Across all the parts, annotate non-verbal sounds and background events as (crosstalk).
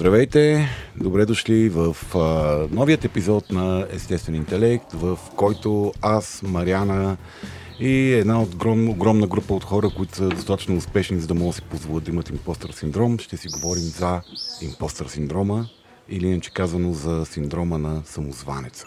Здравейте! Добре дошли в а, новият епизод на Естествен интелект, в който аз, Мариана и една огром, огромна група от хора, които са достатъчно успешни, за да могат да си позволят да имат импостър синдром, ще си говорим за импостър синдрома или иначе казано за синдрома на самозванеца.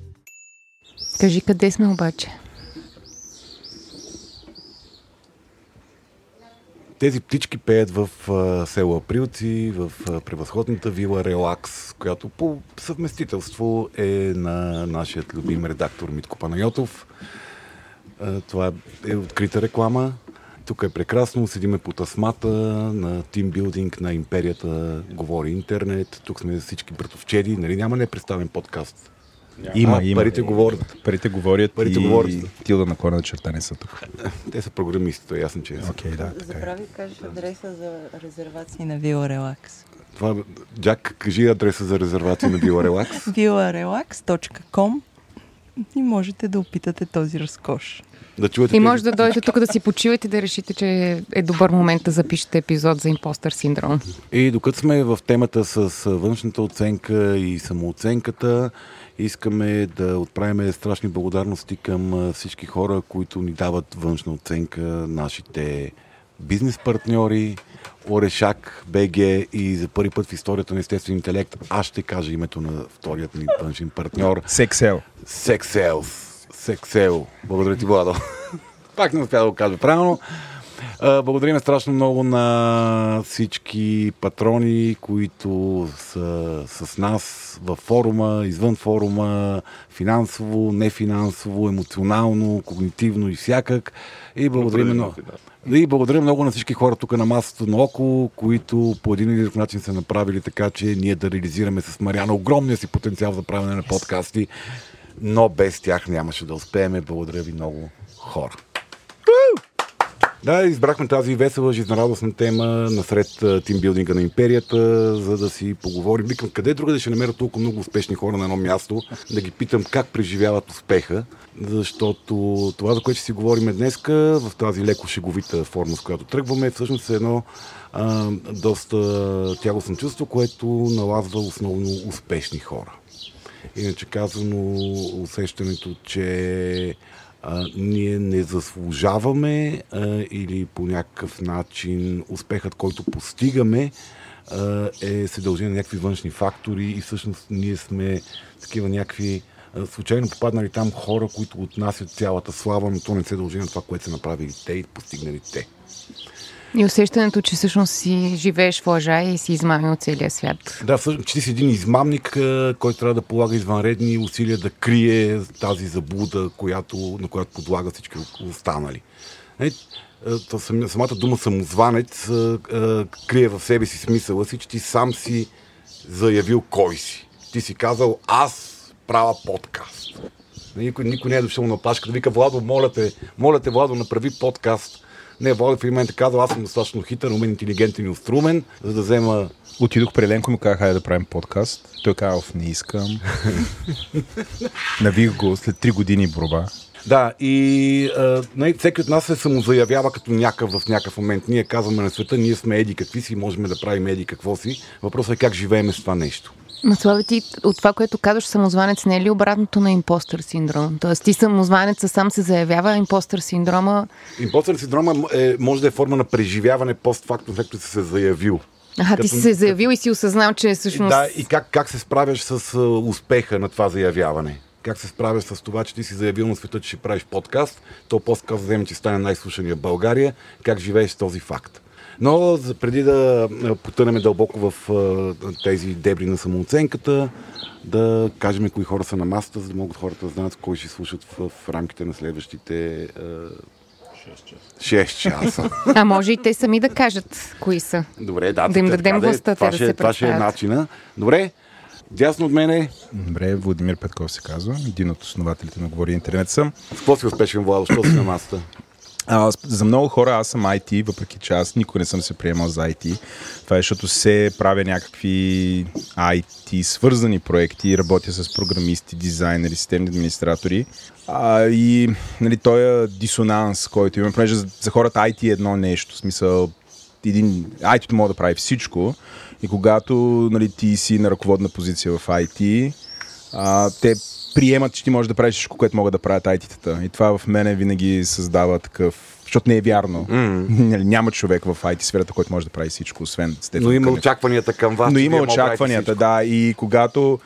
Кажи къде сме обаче? Тези птички пеят в а, село Априлци, в а, превъзходната вила Релакс, която по съвместителство е на нашия любим редактор Митко Панайотов. А, това е открита реклама. Тук е прекрасно, седиме по тасмата на тимбилдинг на империята Говори интернет. Тук сме всички братовчеди. Нали няма непредставен подкаст? Има, а, има. Парите говорят. Парите говорят Парите и говорят. Тилда на корена черта не са тук. Те са програмисти, то е ясно, че са. Окей, да, така. Забрави да кажеш адреса за резервации на Вила Релакс. Това, Джак, кажи адреса за резервация на Вила Релакс. (laughs) vilarelax.com и можете да опитате този разкош. Да чуете И тези- може да дойдете тук да си почивате да решите, че е добър момент да запишете епизод за импостър синдром. И докато сме в темата с външната оценка и самооценката, искаме да отправим страшни благодарности към всички хора, които ни дават външна оценка, нашите бизнес партньори, Орешак, БГ и за първи път в историята на естествен интелект аз ще кажа името на вторият ни външен партньор Сексел. Секселс. Сексел. Благодаря ти, Владо. (laughs) Пак не успя да го кажа правилно. Благодарим страшно много на всички патрони, които са с нас във форума, извън форума, финансово, нефинансово, емоционално, когнитивно и всякак. И благодарим много. И благодаря много на всички хора тук на масата наоколо, които по един или друг начин са направили така, че ние да реализираме с Мариана огромния си потенциал за правене на подкасти, но без тях нямаше да успееме. Благодаря ви много хора. Да, избрахме тази весела, жизнерадостна тема насред тимбилдинга на империята, за да си поговорим. Викам, къде друга да ще намеря толкова много успешни хора на едно място, да ги питам как преживяват успеха, защото това, за което ще си говорим днеска, в тази леко шеговита форма, с която тръгваме, всъщност е едно а, доста тягостно чувство, което налазва основно успешни хора. Иначе казано, усещането, че а, ние не заслужаваме а, или по някакъв начин успехът, който постигаме, а, е, се дължи на някакви външни фактори и всъщност ние сме такива някакви случайно попаднали там хора, които отнасят цялата слава, но то не се дължи на това, което са направили те и постигнали те. И усещането, че всъщност си живееш в лъжа и си измамил целия свят. Да, всъщност, че ти си един измамник, който трябва да полага извънредни усилия да крие тази заблуда, която, на която подлага всички останали. Е, то сам- самата дума самозванец крие в себе си смисъла си, че ти сам си заявил кой си. Ти си казал, аз правя подкаст. Никой, никой не е дошъл на плашка да вика, Владо, моля те, моля те, Владо, направи подкаст. Не, Владо в един момент е казал, аз съм достатъчно хитър, умен, интелигентен и острумен, за да взема Отидох при Ленко и му казах, хайде да правим подкаст. Той каза, не искам. (laughs) Навих го след 3 години борба. Да, и а, нали, всеки от нас се самозаявява като някакъв в някакъв момент. Ние казваме на света, ние сме еди какви си, можем да правим еди какво си. Въпросът е как живееме с това нещо. Ма Слави, ти от това, което казваш, самозванец не е ли обратното на импостър синдром? Тоест ти самозванеца сам се заявява, а импостър синдрома... Импостър синдрома е, може да е форма на преживяване постфактум, след като си се заявил. Аха, ти Като- си се заявил и си осъзнал, че всъщност... Да, и как, как се справяш с а, успеха на това заявяване? Как се справяш с това, че ти си заявил на света, че ще правиш подкаст, то подкаст вземе, че стане най-слушания в България, как живееш с този факт? Но преди да а, потънем дълбоко в тези дебри на самооценката, да кажем кои хора са на масата, за да могат хората да знаят кой ще слушат в, рамките на следващите а, 6 часа. (laughs) А може и те сами да кажат кои са. Добре, да. Да им дадем да е. властта, това те да ще, се Това ще е начина. Добре, дясно от мене. Добре, Владимир Петков се казва. Един от основателите на Говори Интернет съм. С какво си успешен, Владо? Що си на масата? А, за много хора аз съм IT, въпреки че аз никога не съм се приемал за IT. Това е защото се правя някакви IT свързани проекти, работя с програмисти, дизайнери, системни администратори. А, и нали, този дисонанс, който имаме, понеже за, за хората IT е едно нещо, в смисъл един, IT може да прави всичко и когато нали, ти си на ръководна позиция в IT, а, те приемат, че ти можеш да правиш всичко, което могат да правят IT-тата. И това в мене винаги създава такъв... Защото не е вярно. Mm. Няма човек в IT сферата, който може да прави всичко, освен Стефан Но има Кънев. очакванията към вас. Но има очакванията, да. И когато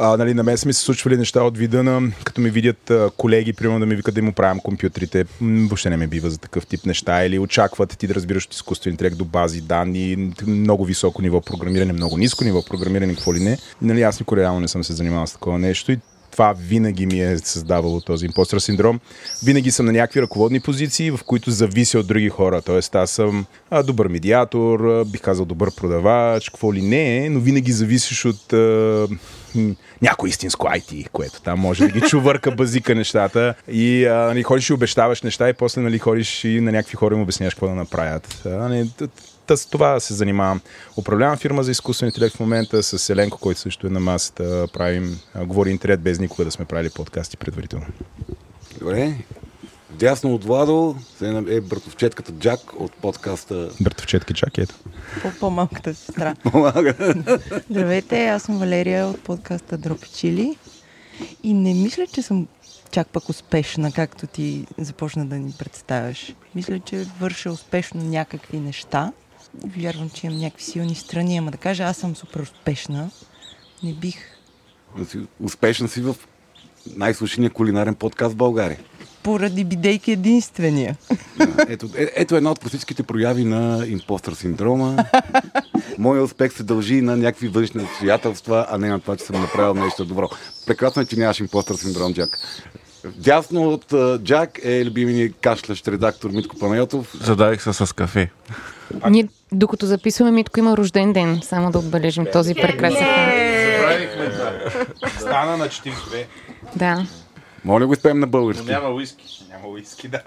а, нали, на мен са ми се случвали неща от вида на, като ми видят а, колеги, примерно да ми викат да им оправям компютрите, м, въобще не ме бива за такъв тип неща. Или очакват ти да разбираш от изкуствен интелект до бази данни, много високо ниво програмиране, много ниско ниво програмиране, какво ли не. Нали, аз никога реално не съм се занимавал с такова нещо и това винаги ми е създавало този импостър синдром. Винаги съм на някакви ръководни позиции, в които завися от други хора. Тоест аз съм а, добър медиатор, бих казал добър продавач, какво ли не, но винаги зависиш от а, някой истинско IT, което там може да ги чувърка, базика нещата и а, нали, ходиш и обещаваш неща и после нали, ходиш и на някакви хора им обясняваш какво да направят. А, нали, с това се занимавам. Управлявам фирма за изкуствен интелект в момента с Еленко, който също е на масата. Правим, говори интернет без никога да сме правили подкасти предварително. Добре. Дясно от Владо е братовчетката Джак от подкаста Братовчетки, чак ето. По по-малката сестра. (laughs) Здравейте, аз съм Валерия от подкаста Дропи Чили. И не мисля, че съм чак пък успешна, както ти започна да ни представяш. Мисля, че върша успешно някакви неща. Вярвам, че имам някакви силни страни, ама да кажа, аз съм супер успешна. Не бих. Успешна си в най-слушания кулинарен подкаст в България. Поради бидейки единствения. Ето, е, ето една от класическите прояви на импостър синдрома. (laughs) Моя успех се дължи на някакви външни обстоятелства, а не на това, че съм направил нещо добро. Прекрасно е, че нямаш импостър синдром, Джак. Дясно от Джак е любимият кашлящ редактор Митко Панайотов. Зададих се с кафе. Ние, докато записваме, Митко има рожден ден. Само да отбележим този прекрасен факт. (laughs) Стана на 42. Да. Моля го изпеем на български. Няма уиски. Няма уиски, да.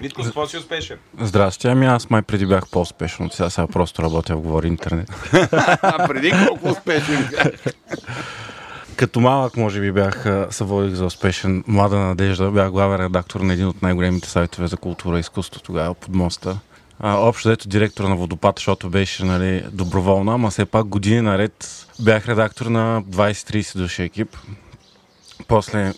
Митко, с какво си успешен? Здрасти, ами аз май преди бях по-успешен от сега, сега просто работя в Говори Интернет. А (laughs) преди колко успешен. Като малък, може би бях, се водих за успешен Млада надежда. Бях главен редактор на един от най-големите сайтове за култура и изкуство тогава под моста. А, общо взето директор на водопад, защото беше нали, доброволна, ама все пак години наред бях редактор на 20-30 души екип. После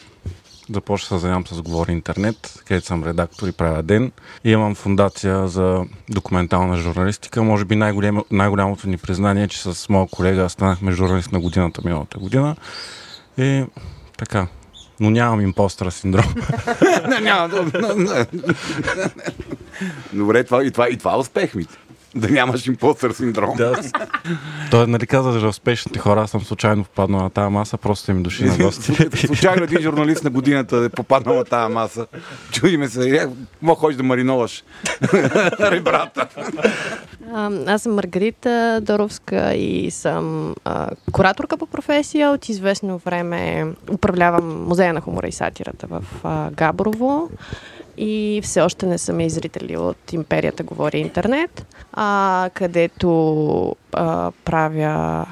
започна да се занимавам с Говори Интернет, където съм редактор и правя ден. И имам фундация за документална журналистика. Може би най-голям, най-голямото ни признание е, че с моя колега станахме журналист на годината миналата година. И така. Но нямам импостър синдром. (laughs) (laughs) (laughs) Добре, това, и, това, и това е успех ми. Да нямаш импостър синдром. да. Той нали каза, че успешните хора, аз съм случайно попаднал на тази маса, просто им дошли на гости. Случайно един журналист на годината е попаднал на тази маса. Чудиме се, е, мо ходиш да мариноваш (laughs) ребрата. А, Аз съм Маргарита Доровска и съм а, кураторка по професия. От известно време управлявам музея на хумора и сатирата в а, Габрово. И все още не съм и зрители от Империята говори интернет, а, където а, правя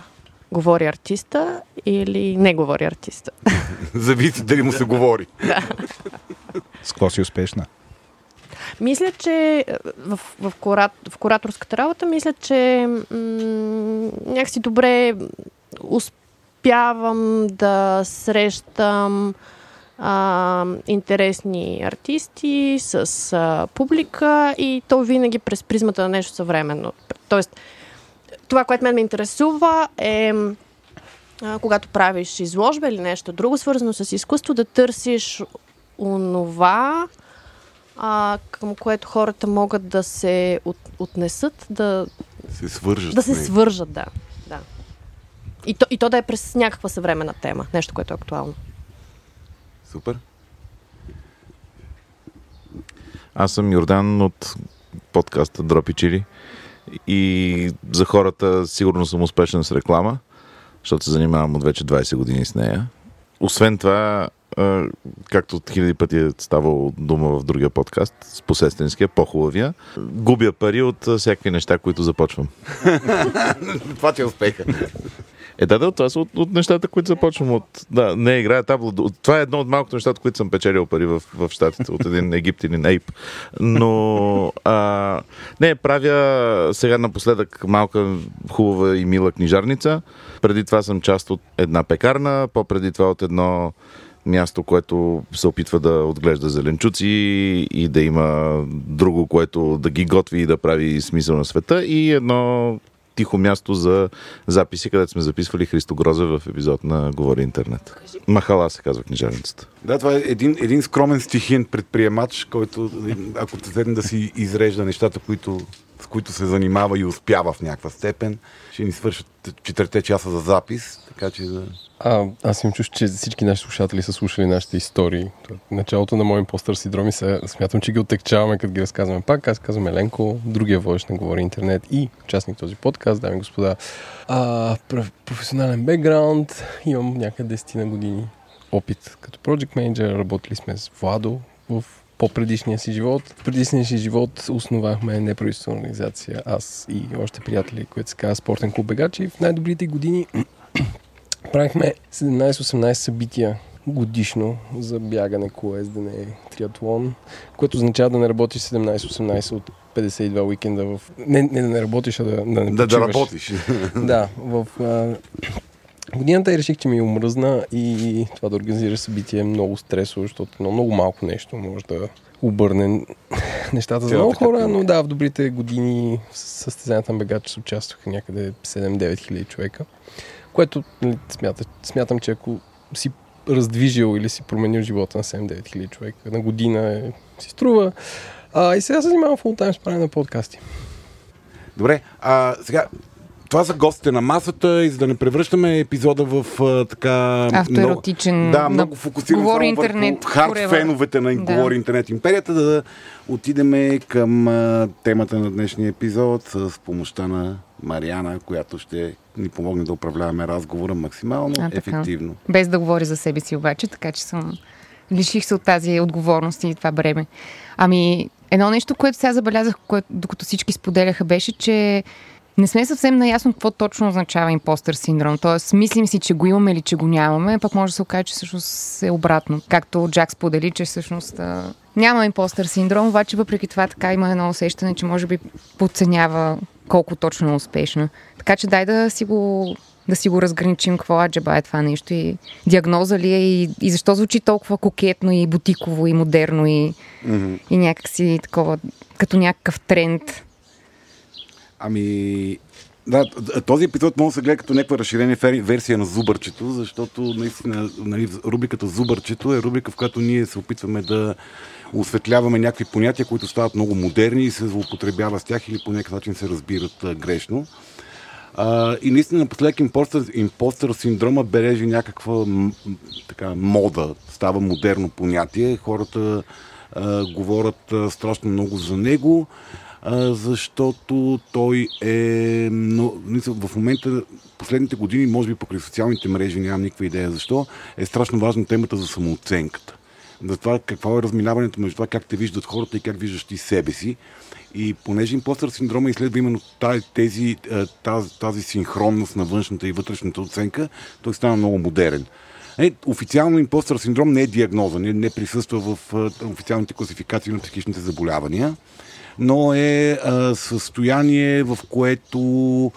говори артиста или не говори артиста. (laughs) Зависи дали му се говори. (laughs) С какво си успешна? Мисля, че в, в, курат, в кураторската работа, мисля, че м- някакси добре успявам да срещам а, интересни артисти с а, публика и то винаги през призмата на нещо съвременно. Тоест, това, което мен ме интересува е а, когато правиш изложба или нещо друго, свързано с изкуство, да търсиш онова, а, към което хората могат да се от, отнесат, да, Се свържат. да се свържат, да. да. И, то, и то да е през някаква съвременна тема, нещо, което е актуално. Супер. Аз съм Йордан от подкаста Дропи Чили и за хората сигурно съм успешен с реклама, защото се занимавам от вече 20 години с нея. Освен това, както от хиляди пъти е ставало дума в другия подкаст, с посестенския, по-хубавия, губя пари от всякакви неща, които започвам. (laughs) Това ти е успеха. Е, да, да, това са от, от нещата, които започвам от... Да, не играя табло. Това е едно от малкото нещата, които съм печелил пари в, в Штатите от един египтянин Ейп. Но... А, не, правя сега напоследък малка, хубава и мила книжарница. Преди това съм част от една пекарна, по-преди това от едно място, което се опитва да отглежда зеленчуци и да има друго, което да ги готви и да прави смисъл на света и едно тихо място за записи, където сме записвали Христо Грозе в епизод на Говори интернет. Махала се казва книжарницата. Да, това е един, един скромен стихиен предприемач, който, ако те да си изрежда нещата, които, които се занимава и успява в някаква степен, ще ни свършат четирите часа за запис, така че да... А, аз им чуш, че всички наши слушатели са слушали нашите истории. Началото на моят постър синдроми се смятам, че ги оттекчаваме, като ги разказваме пак. Аз казвам Еленко, другия водещ на Говори Интернет и участник този подкаст, дами и господа. А, професионален бекграунд, имам някъде 10 на години опит като project manager, работили сме с Владо в по-предишния си живот. В предишния си живот основахме неправителствена организация, аз и още приятели, които се казва Спортен клуб Бегачи. В най-добрите години (clears throat) правихме 17-18 събития годишно за бягане, колездене, триатлон, което означава да не работиш 17-18 от 52 уикенда в... Не, не да не работиш, а да, да не Да, да работиш. да, в а, годината и реших, че ми е омръзна и това да организираш събитие е много стресово, защото много, много малко нещо може да обърне (laughs) нещата за много хора, но да, в добрите години състезанията на бегач се участваха някъде 7-9 хиляди човека, което нали, смята, смятам, че ако си раздвижил или си променил живота на 7-9 хиляди човека на година е, си струва. А, и сега се занимавам фултайм с правене на подкасти. Добре, а сега това са гостите на масата и за да не превръщаме епизода в а, така... Автоеротичен. Много, да, много фокусиран Говори само интернет. върху хард forever. феновете на Да. Говори интернет империята, да, да отидеме към а, темата на днешния епизод с помощта на Мариана, която ще ни помогне да управляваме разговора максимално А, така. ефективно. Без да говори за себе си обаче, така че съм... Лиших се от тази отговорност и това бреме. Ами, едно нещо, което сега забелязах, което, докато всички споделяха, беше, че не сме съвсем наясно какво точно означава импостър синдром. Тоест, мислим си, че го имаме или че го нямаме, пък може да се окаже, че всъщност е обратно. Както Джак сподели, че всъщност няма импостър синдром, обаче въпреки това така има едно усещане, че може би подценява колко точно е успешна. Така че дай да си го да си го разграничим какво аджеба е това нещо и диагноза ли е и, и защо звучи толкова кокетно и бутиково и модерно и, Mm-hmm. и някакси такова, като някакъв тренд. Ами, да, този епизод може да се гледа като някаква разширена версия на Зубърчето, защото наистина нали, рубриката Зубърчето е рубрика, в която ние се опитваме да осветляваме някакви понятия, които стават много модерни и се злоупотребява с тях или по някакъв начин се разбират а, грешно. А, и наистина напоследък импостър, импостър синдрома бележи някаква така, мода, става модерно понятие. Хората а, говорят а, страшно много за него, защото той е... Но, в момента, последните години, може би покрай социалните мрежи, нямам никаква идея защо, е страшно важна темата за самооценката. За това какво е разминаването между това как те виждат хората и как виждаш ти себе си. И понеже импостър синдрома изследва именно тази, е, тази, тази синхронност на външната и вътрешната оценка, той стана много модерен. Е, официално импостър синдром не е диагноза, не, не присъства в е, официалните класификации на психичните заболявания, но е е състояние, в което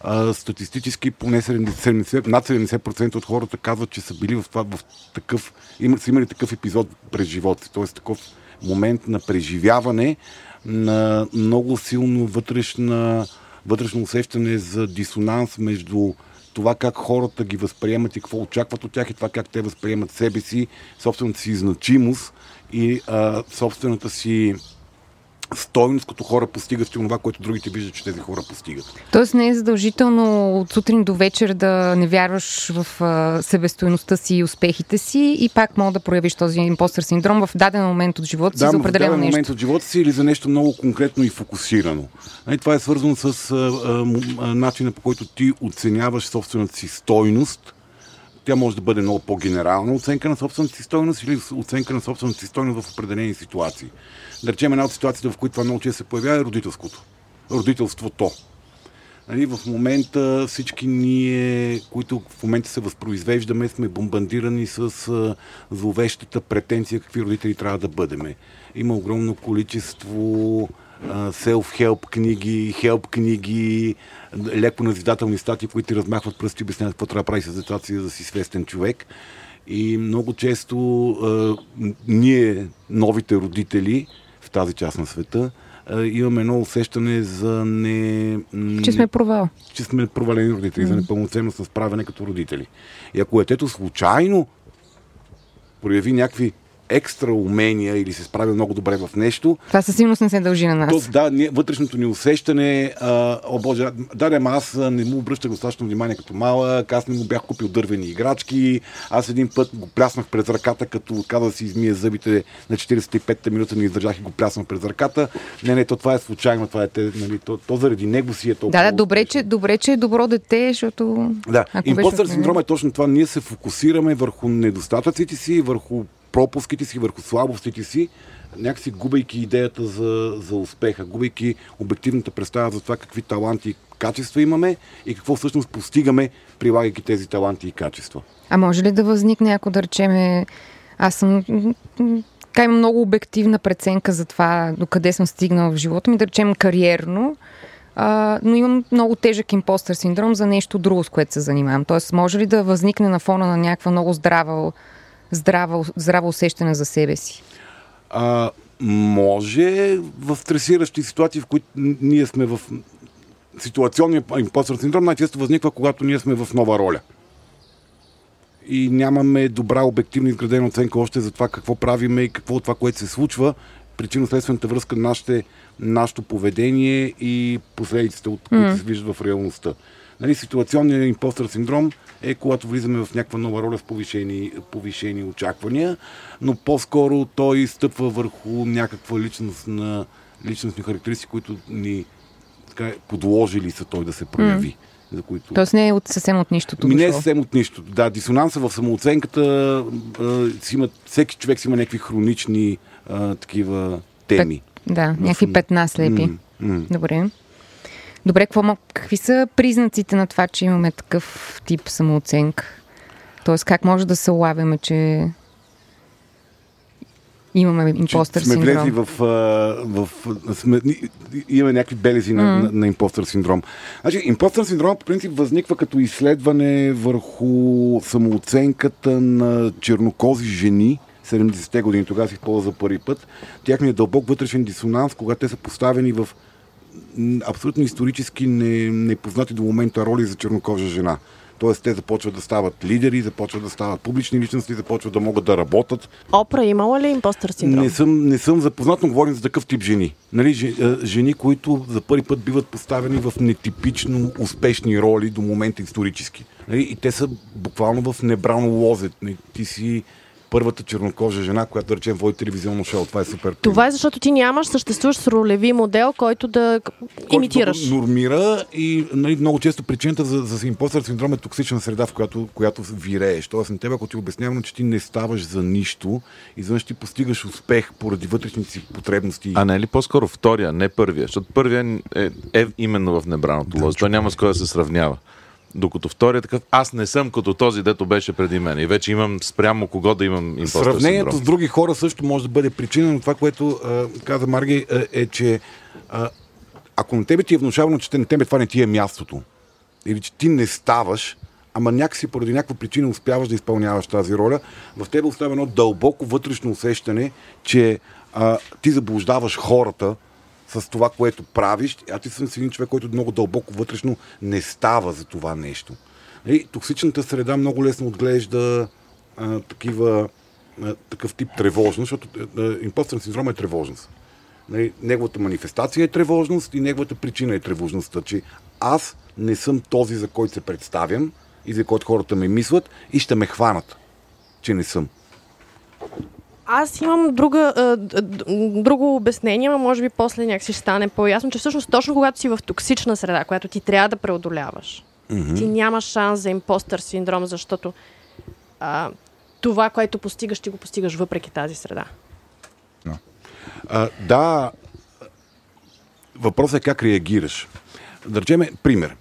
а, статистически поне 70, 70, над 70% от хората казват, че са били в, това, в такъв, има, са имали такъв епизод през живота си, т.е. такъв момент на преживяване на много силно вътрешна, вътрешно усещане за дисонанс между това как хората ги възприемат и какво очакват от тях и това как те възприемат себе си, собствената си значимост и а, собствената си стойност, като хора постигат и това, което другите виждат, че тези хора постигат. Тоест не е задължително от сутрин до вечер да не вярваш в себестойността си и успехите си и пак мога да проявиш този импостър синдром в даден момент от живота си да, за но в определено даден нещо. момент от живота си или за нещо много конкретно и фокусирано. Нали, това е свързано с а, а, начина по който ти оценяваш собствената си стойност. Тя може да бъде много по-генерална оценка на собствената си стойност или оценка на собствената си стойност в определени ситуации. Да речем една от ситуациите, в които това много често се появява е родителското. Родителството. Нали, в момента всички ние, които в момента се възпроизвеждаме, сме бомбандирани с зловещата претенция какви родители трябва да бъдеме. Има огромно количество self-help книги, help книги, леко назидателни статии, които размахват пръсти и обясняват какво трябва да прави с децата си, за да си свестен човек. И много често а, ние, новите родители в тази част на света, имаме едно усещане за не... Че сме провал. че сме провалени родители, за непълноценност на справяне като родители. И ако детето случайно прояви някакви екстра умения или се справя много добре в нещо, Това със сигурност не се дължи на нас. то, да, ние, вътрешното ни усещане а, о боже, да, ама аз не му обръщах достатъчно внимание като малък, аз не му бях купил дървени играчки, аз един път го пляснах през ръката, като каза да си измие зъбите на 45-та минута, не издържах и го пляснах през ръката. Не, не, то това е случайно, това е, нали, то, то, заради него си е толкова. Да, да, добре че, добре, че е добро дете, защото... Да, импостър синдром е точно това. Ние се фокусираме върху недостатъците си, върху пропуските си, върху слабостите си, някакси губейки идеята за, за успеха, губейки обективната представа за това какви таланти и качества имаме и какво всъщност постигаме, прилагайки тези таланти и качества. А може ли да възникне, ако да речеме, аз съм така много обективна преценка за това, докъде съм стигнала в живота ми, да речем кариерно, а, но имам много тежък импостър синдром за нещо друго, с което се занимавам. Тоест, може ли да възникне на фона на някаква много здрава, здрава, здрава усещане за себе си? А, може в стресиращи ситуации, в които ние сме в ситуационния импостър синдром, най-често възниква, когато ние сме в нова роля. И нямаме добра обективна изградена оценка още за това какво правиме и какво от това, което се случва, причинно-следствената връзка на нашите, нашето поведение и последиците, от които се виждат в реалността. Нали, ситуационният импостър синдром е когато влизаме в някаква нова роля с повишени, повишени очаквания, но по-скоро той стъпва върху някаква личност на личностни характеристики, които ни така, подложили са той да се прояви. За които... Тоест не е от, съвсем от нищото Ми не е съвсем от нищо. Да, дисонанса в самооценката, а, си има, всеки човек си има някакви хронични а, такива теми. Да, В- някакви петна слепи. М, м. Добре. Добре, какво, какви са признаците на това, че имаме такъв тип самооценка? Тоест, как може да се улавяме, че имаме импостър сме синдром? влезли в... в сме, имаме някакви белези на, на, на импостър синдром. Значи, импостър синдром по принцип възниква като изследване върху самооценката на чернокози жени, 70-те години, тогава се използва за първи път. Тяхният дълбок вътрешен дисонанс, когато те са поставени в абсолютно исторически не, непознати до момента роли за чернокожа жена. Тоест, те започват да стават лидери, започват да стават публични личности, започват да могат да работят. Опра имала ли импостър синдром? Не съм, не съм запознат, но говорим за такъв тип жени. Нали, жени, които за първи път биват поставени в нетипично успешни роли до момента исторически. Нали, и те са буквално в небрано лозе. Нали, Ти си първата чернокожа жена, която да речем води телевизионно шоу. Това е супер. Това е защото ти нямаш съществуващ ролеви модел, който да който имитираш. да нормира и нали, много често причината за, за импостър синдром е токсична среда, в която, която вирееш. Тоест на теб, ако ти обяснявам, че ти не ставаш за нищо, изведнъж ти постигаш успех поради вътрешните си потребности. А не е ли по-скоро втория, не първия? Защото първия е, е именно в небраното лозе. Той няма с кой да се сравнява. Докато втория такъв, аз не съм като този, дето беше преди мен. И вече имам спрямо кого да имам импостър Сравнението синдром. с други хора също може да бъде причина, но това, което а, каза Марги, а, е, че а, ако на тебе ти е внушавано, че на тебе това не ти е мястото, или че ти не ставаш, ама някакси поради някаква причина успяваш да изпълняваш тази роля, в тебе остава едно дълбоко вътрешно усещане, че а, ти заблуждаваш хората с това, което правиш, а ти си един човек, който много дълбоко вътрешно не става за това нещо. И токсичната среда много лесно отглежда а, такива, а, такъв тип тревожност, защото а, импостърен синдром е тревожност. Нали, неговата манифестация е тревожност и неговата причина е тревожността, че аз не съм този, за който се представям и за който хората ме мислят и ще ме хванат, че не съм. Аз имам друга, а, друго обяснение, но може би после някакси ще стане по-ясно, че всъщност точно когато си в токсична среда, която ти трябва да преодоляваш, mm-hmm. ти нямаш шанс за импостър синдром, защото а, това, което постигаш, ти го постигаш въпреки тази среда. А, да, въпросът е как реагираш. Да речеме, пример.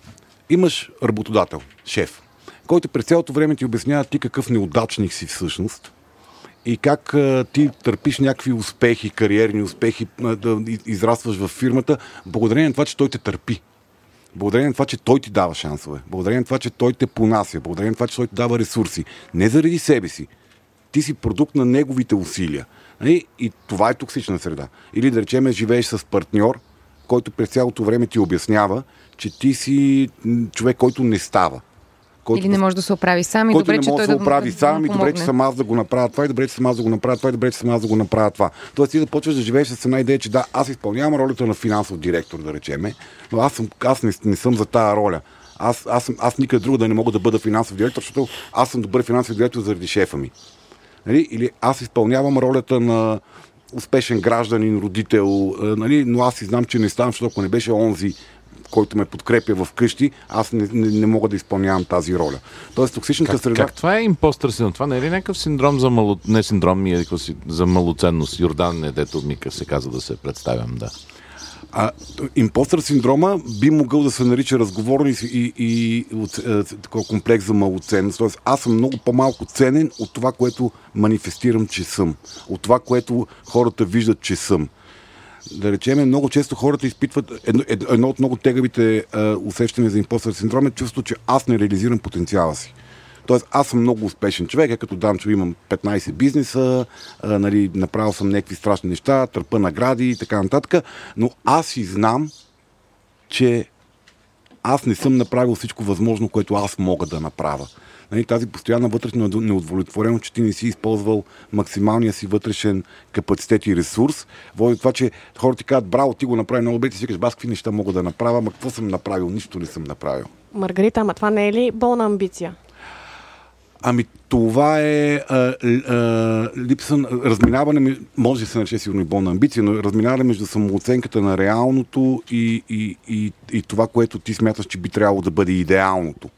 Имаш работодател, шеф, който през цялото време ти обяснява ти какъв неудачник си всъщност и как ти търпиш някакви успехи, кариерни успехи, да израстваш в фирмата, благодарение на това, че той те търпи. Благодарение на това, че той ти дава шансове. Благодарение на това, че той те понася. Благодарение на това, че той ти дава ресурси. Не заради себе си. Ти си продукт на неговите усилия. Нали? И това е токсична среда. Или да речем, живееш с партньор, който през цялото време ти обяснява, че ти си човек, който не става. Който Или не може да се оправи сам и който добре, не може да се да, оправи да, сам му и добре, че съм аз да го направя това и добре, че съм аз да го направя това и добре, че съм аз да го направя това. Тоест ти започваш да живееш с една идея, че да, аз изпълнявам ролята на финансов директор, да речеме, но аз, съм, аз не, не съм за тая роля. Аз, аз, аз никъде друго да не мога да бъда финансов директор, защото аз съм добър финансов директор заради шефа ми. Нали? Или аз изпълнявам ролята на успешен гражданин, родител, е, нали? но аз си знам, че не ставам, защото ако не беше онзи, който ме подкрепя в къщи, аз не, не, не мога да изпълнявам тази роля. Тоест, токсичната Как, среда... как това е импостър синдром? Това не е ли някакъв синдром за мало... Не синдром, ми е за малоценност. Йордан е, дето Мика се казва да се представям, да. А, импостър синдрома би могъл да се нарича разговорност и, и, и от, е, такова комплекс за малоценност. Тоест, аз съм много по-малко ценен от това, което манифестирам, че съм. От това, което хората виждат, че съм. Да речеме, много често хората изпитват едно, едно, от много тегавите е, усещания за импостър синдром е чувство, че аз не реализирам потенциала си. Тоест, аз съм много успешен човек, а като Данчо имам 15 бизнеса, а, нали, направил съм някакви страшни неща, търпа награди и така нататък, но аз и знам, че аз не съм направил всичко възможно, което аз мога да направя. Нали, тази постоянна вътрешна неудовлетвореност, че ти не си използвал максималния си вътрешен капацитет и ресурс, води до това, че хората ти казват, браво, ти го направи много добре, ти си викаш, бас, какви неща мога да направя, ма какво съм направил, нищо не съм направил. Маргарита, ама това не е ли болна амбиция? Ами това е а, а, липса, на- разминаване, ми- може да се нарече сигурно и болна амбиция, но разминаване между самооценката на реалното и, и, и, и това, което ти смяташ, че би трябвало да бъде идеалното.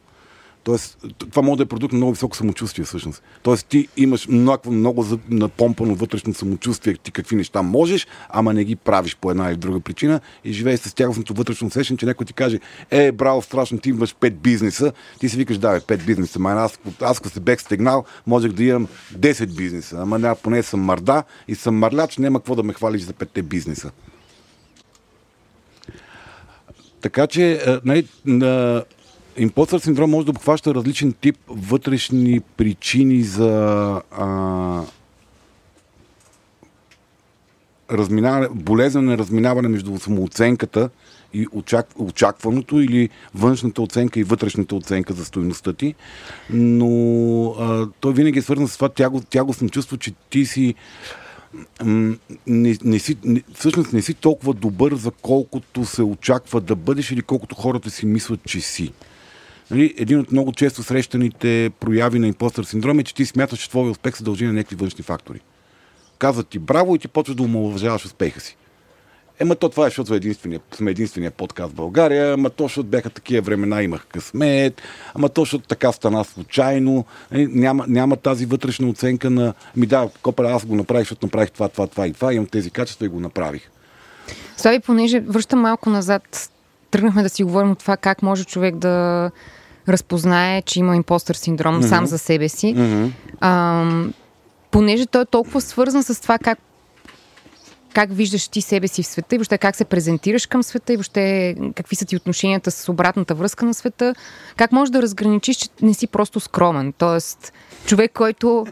Тоест, това може да е продукт на много високо самочувствие, всъщност. Тоест, ти имаш много, много напомпано вътрешно самочувствие, ти какви неща можеш, ама не ги правиш по една или друга причина и живееш с тягостното вътрешно усещане, че някой ти каже, е, браво, страшно, ти имаш пет бизнеса, ти си викаш, да, бе, пет бизнеса, ма аз, аз ако се бех стегнал, можех да имам 10 бизнеса, ама не, поне съм мърда и съм мърляч, няма какво да ме хвалиш за петте бизнеса. Така че, а, нали, на импостър синдром може да обхваща различен тип вътрешни причини за а, разминаване, болезнено разминаване между самооценката и очак, очакваното или външната оценка и вътрешната оценка за стоеността ти. Но а, той винаги е свързан с това тяго, тягостно чувство, че ти си не, не си, не, всъщност не си толкова добър, за колкото се очаква да бъдеш или колкото хората си мислят, че си. Нали, един от много често срещаните прояви на импостър синдром е, че ти смяташ, че твоя успех се дължи на някакви външни фактори. Казват ти браво и ти почваш да омалуважаваш успеха си. Ема то това е, защото единствения, сме единствения подкаст в България, ама то, защото бяха такива времена, имах късмет, ама то, защото така стана случайно, Нали, няма, няма тази вътрешна оценка на, ми да, копа, аз го направих, защото направих това, това, това и това, имам тези качества и го направих. Слави, понеже връщам малко назад, тръгнахме да си говорим от това как може човек да разпознае, че има импостър синдром mm-hmm. сам за себе си. Mm-hmm. Ам, понеже той е толкова свързан с това как как виждаш ти себе си в света и въобще как се презентираш към света и въобще какви са ти отношенията с обратната връзка на света, как можеш да разграничиш, че не си просто скромен. Тоест, човек, който...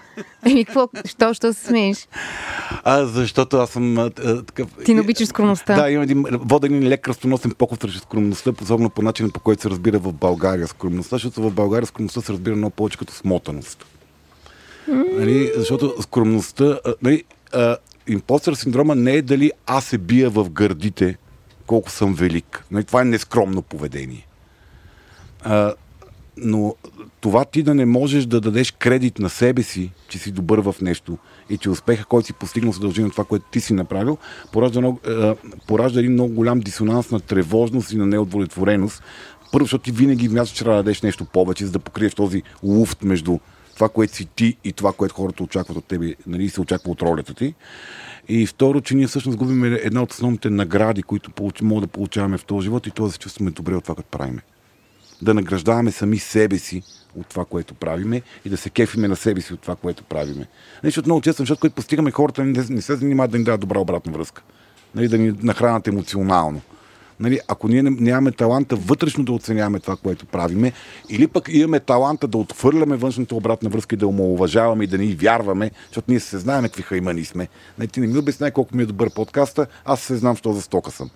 Еми, какво? Що, що се смееш? А, защото аз съм а, такъв... Ти не обичаш скромността. Да, има един воден лек кръстоносен поков срещу скромността, особено по начина по който се разбира в България скромността, защото в България скромността се разбира много повече като смотаност. Нали, защото скромността, нали, а, импостър синдрома не е дали аз се бия в гърдите, колко съм велик. Нали, това е нескромно поведение. А, но това ти да не можеш да дадеш кредит на себе си, че си добър в нещо и че успеха, който си постигнал, се дължи на това, което ти си направил, поражда, много, е, поражда един много голям дисонанс на тревожност и на неудовлетвореност. Първо, защото ти винаги мяташ, че трябва да дадеш нещо повече, за да покриеш този луфт между това, което си ти и това, което хората очакват от тебе, нали, се очаква от ролята ти. И второ, че ние всъщност губим една от основните награди, които получ... мога да получаваме в този живот и то да се чувстваме добре от това, което правиме. Да награждаваме сами себе си от това, което правиме и да се кефиме на себе си от това, което правиме. Нали, Защото много често, защото което постигаме хората, не, не се занимават да ни дадат добра обратна връзка. Нали, да ни нахранят емоционално. Нали, ако ние нямаме таланта вътрешно да оценяваме това, което правиме, или пък имаме таланта да отхвърляме външната обратна връзка и да омалуважаваме и да ни вярваме, защото ние се знаем какви хаймани сме. Нали, ти не ми обясняй колко ми е добър подкаста, аз се знам, що за стока съм.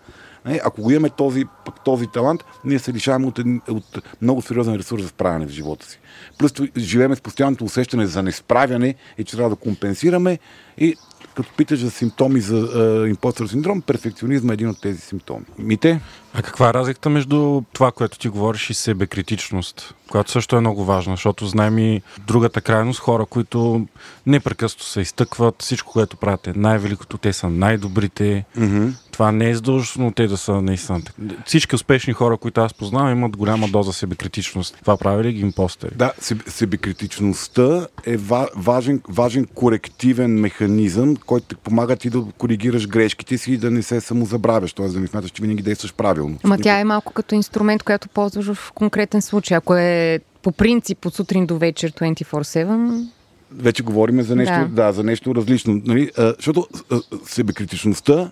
Нали, ако го имаме този, пък този талант, ние се лишаваме от, от много сериозен ресурс за справяне в живота си. Плюс това живееме с постоянното усещане за несправяне и че трябва да компенсираме и като питаш за симптоми за е, импостър синдром, перфекционизма е един от тези симптоми. Мите? А каква е разликата между това, което ти говориш и себекритичност, която също е много важна, защото знаем и другата крайност, хора, които непрекъснато се изтъкват, всичко, което правят е най-великото, те са най-добрите. Mm-hmm. Това не е задължително те да са наистина. Всички успешни хора, които аз познавам, имат голяма доза себекритичност. Това прави ли ги импостери? Да, себ- себекритичността е ва- важен, важен корективен механизъм, който те помага ти да коригираш грешките си и да не се самозабравяш, т.е. да не смяташ, че винаги действаш правилно. Ама тя е малко като инструмент, която ползваш в конкретен случай. Ако е по принцип от сутрин до вечер 24-7, Вече говорим за нещо, Да. да. За нещо различно. Нали? А, защото а, себекритичността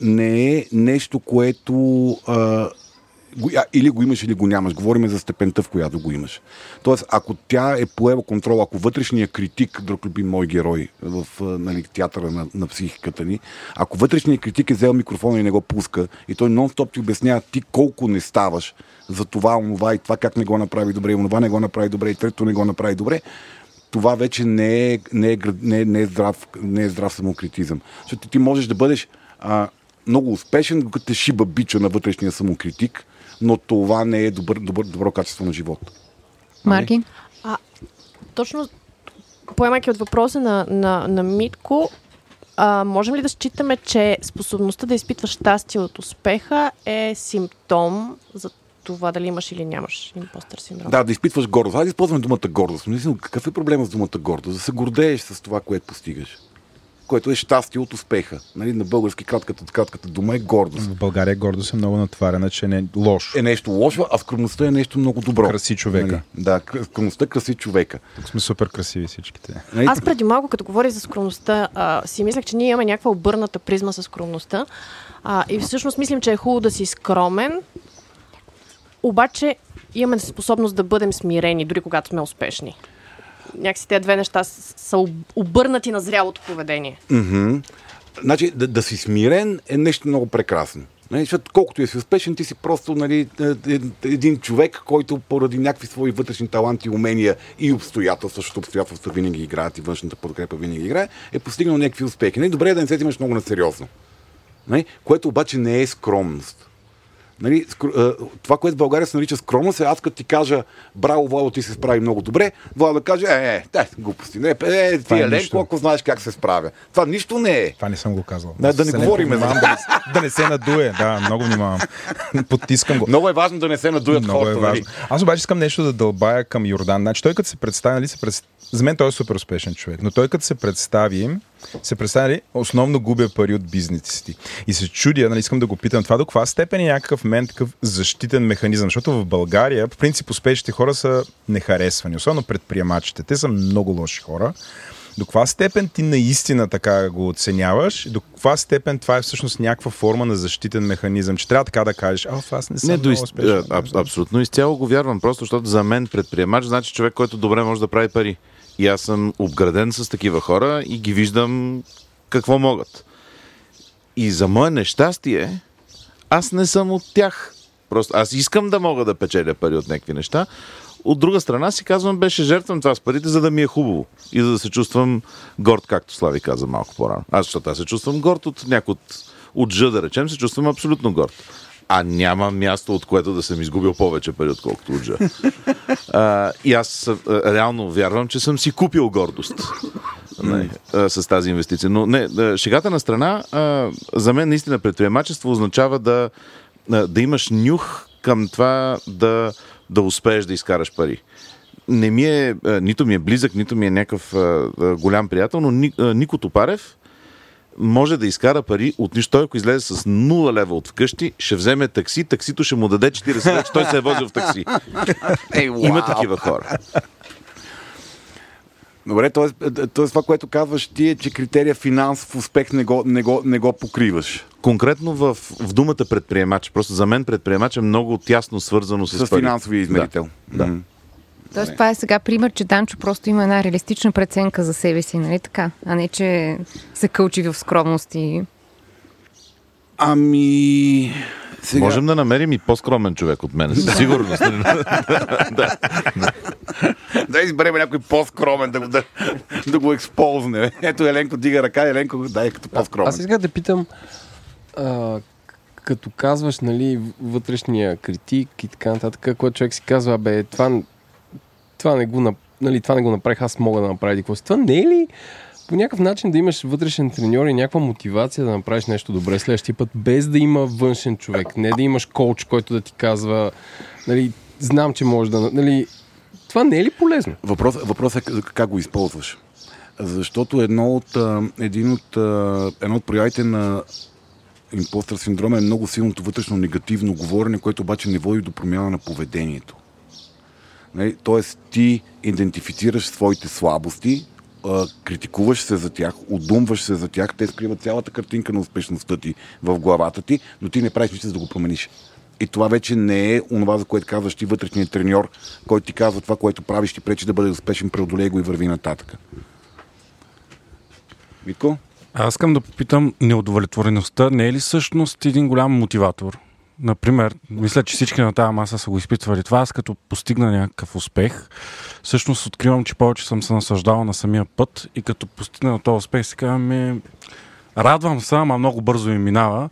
не е нещо, което а, или го имаш, или го нямаш. Говорим за степента, в която го имаш. Тоест, ако тя е поела контрол, ако вътрешният критик, друг любим мой герой в нали, театъра на, на психиката ни, ако вътрешният критик е взел микрофона и не го пуска, и той нон-стоп ти обяснява ти колко не ставаш за това, онова и това как не го направи добре, и онова не го направи добре, и трето не го направи добре, това вече не е, не е, не е, не е, здрав, не е здрав самокритизъм. Защото ти можеш да бъдеш а, много успешен, докато те шиба бича на вътрешния самокритик, но това не е добър, добър, добро качество на живота. Марки, А, точно поемайки от въпроса на, на, на Митко, а, можем ли да считаме, че способността да изпитваш щастие от успеха е симптом за това дали имаш или нямаш импостър синдром? Да, да изпитваш гордост. Айде да използваме думата гордост. Наистина, какъв е проблема с думата гордост? Да се гордееш с това, което постигаш. Което е щастие от успеха. Нали, на български кратката, кратката дума е гордост. В България гордост е много натварена, че не е лошо. Е нещо лошо, а скромността е нещо много добро. Краси човека. Нали? Да, кр- скромността краси човека. Тук сме супер красиви всичките. Нали? Аз преди малко, като говори за скромността, а, си мислех, че ние имаме някаква обърната призма с скромността. А, и всъщност мислим, че е хубаво да си скромен, обаче имаме способност да бъдем смирени, дори когато сме успешни. Някакси тези две неща са об- обърнати на зрялото поведение. Мгм. Значи, да, да си смирен е нещо много прекрасно. Нали, защото колкото и си успешен, ти си просто нали, е- е- един човек, който поради някакви свои вътрешни таланти, умения и обстоятелства, защото обстоятелства винаги играят и външната подкрепа винаги играе, е постигнал някакви успехи. Нали, добре е да не се взимаш много на сериозно. Нали, което обаче не е скромност. Нали, това, което в България се нарича скромност, е аз като ти кажа, браво, Владо, ти се справи много добре, Владо да каже, е, е, дай, глупости, не, е, е, ти е е ленко, ако знаеш как се справя. Това нищо не е. Това не съм го казал. Да, да не говорим внимавам да, не, да не се надуе. Да, много внимавам. (laughs) Подтискам го. Много е важно да не се надуят Много е хората. важно. нали? Аз обаче искам нещо да дълбая към Йордан. Значи той като се представи, нали, се пред... за мен той е супер успешен човек, но той като се представи, се представи, нали, основно губя пари от бизнеса си. И се чудя, нали, искам да го питам, това до каква степен е някакъв мен такъв защитен механизъм, защото в България, по принцип, успешните хора са нехаресвани, особено предприемачите. Те са много лоши хора. До каква степен ти наистина така го оценяваш? До каква степен това е всъщност някаква форма на защитен механизъм? Че трябва така да кажеш, а, аз не съм Не, много из... успешен. а, аб, абсолютно изцяло го вярвам, просто защото за мен предприемач значи човек, който добре може да прави пари. И аз съм обграден с такива хора и ги виждам какво могат. И за мое нещастие, аз не съм от тях. Просто аз искам да мога да печеля пари от някакви неща, от друга страна си казвам, беше жертвам това с парите, за да ми е хубаво. И за да се чувствам горд, както Слави каза малко по-рано. Аз, защото аз се чувствам горд от някой от, от Ж, да речем, се чувствам абсолютно горд. А няма място, от което да съм изгубил повече пари, отколкото от Ж. (laughs) А, и аз а, реално вярвам, че съм си купил гордост не, а, с тази инвестиция. Но не, а, шегата на страна, а, за мен наистина предприемачество означава да, а, да имаш нюх към това да, да успееш да изкараш пари. Не ми е, нито ми е близък, нито ми е някакъв а, голям приятел, но Ни, а, Нико Топарев може да изкара пари от нищо. Той, ако излезе с 0 лева от вкъщи, ще вземе такси, таксито ще му даде 40 лева, че той се е возил в такси. (laughs) Има такива хора. Добре, т.е. това, което казваш ти е, че критерия финансов успех не го, не го, не го покриваш. Конкретно в, в думата предприемач, просто за мен предприемач е много тясно свързано с, С пари. финансовия измерител. Да. М. Тоест, това е сега пример, че Данчо просто има една реалистична преценка за себе си, нали така? А не, че се кълчи в скромност и... Ами... Сега... Можем да намерим и по-скромен човек от мен, със сигурност. (laughs) да изберем някой по-скромен, да го, да, да го експозне. Ето Еленко дига ръка, Еленко дай като по-скромен. Аз сега да питам, а, като казваш, нали, вътрешния критик и така нататък, когато човек си казва, бе, това, това, не го, нали, това не го направих, аз мога да направя какво си. Това не е ли по някакъв начин да имаш вътрешен треньор и някаква мотивация да направиш нещо добре следващия път, без да има външен човек, не да имаш коуч, който да ти казва, нали, знам, че можеш да... Нали, това не е ли полезно? Въпрос, въпросът е как го използваш. Защото едно от, един от, едно от проявите на импостър синдрома е много силното вътрешно негативно говорене, което обаче не води до промяна на поведението. Нали? Тоест ти идентифицираш своите слабости, критикуваш се за тях, удумваш се за тях, те скриват цялата картинка на успешността ти в главата ти, но ти не правиш нищо да го промениш. И това вече не е онова, за което казваш ти вътрешният треньор, който ти казва това, което правиш, ти пречи да бъде успешен, преодолей го и върви нататък. Вико? Аз искам да попитам, неудовлетвореността не е ли всъщност един голям мотиватор? Например, мисля, че всички на тази маса са го изпитвали това. Аз като постигна някакъв успех, всъщност откривам, че повече съм се насъждал на самия път и като постигна този успех, си казвам, ми, радвам се, ама много бързо ми минава.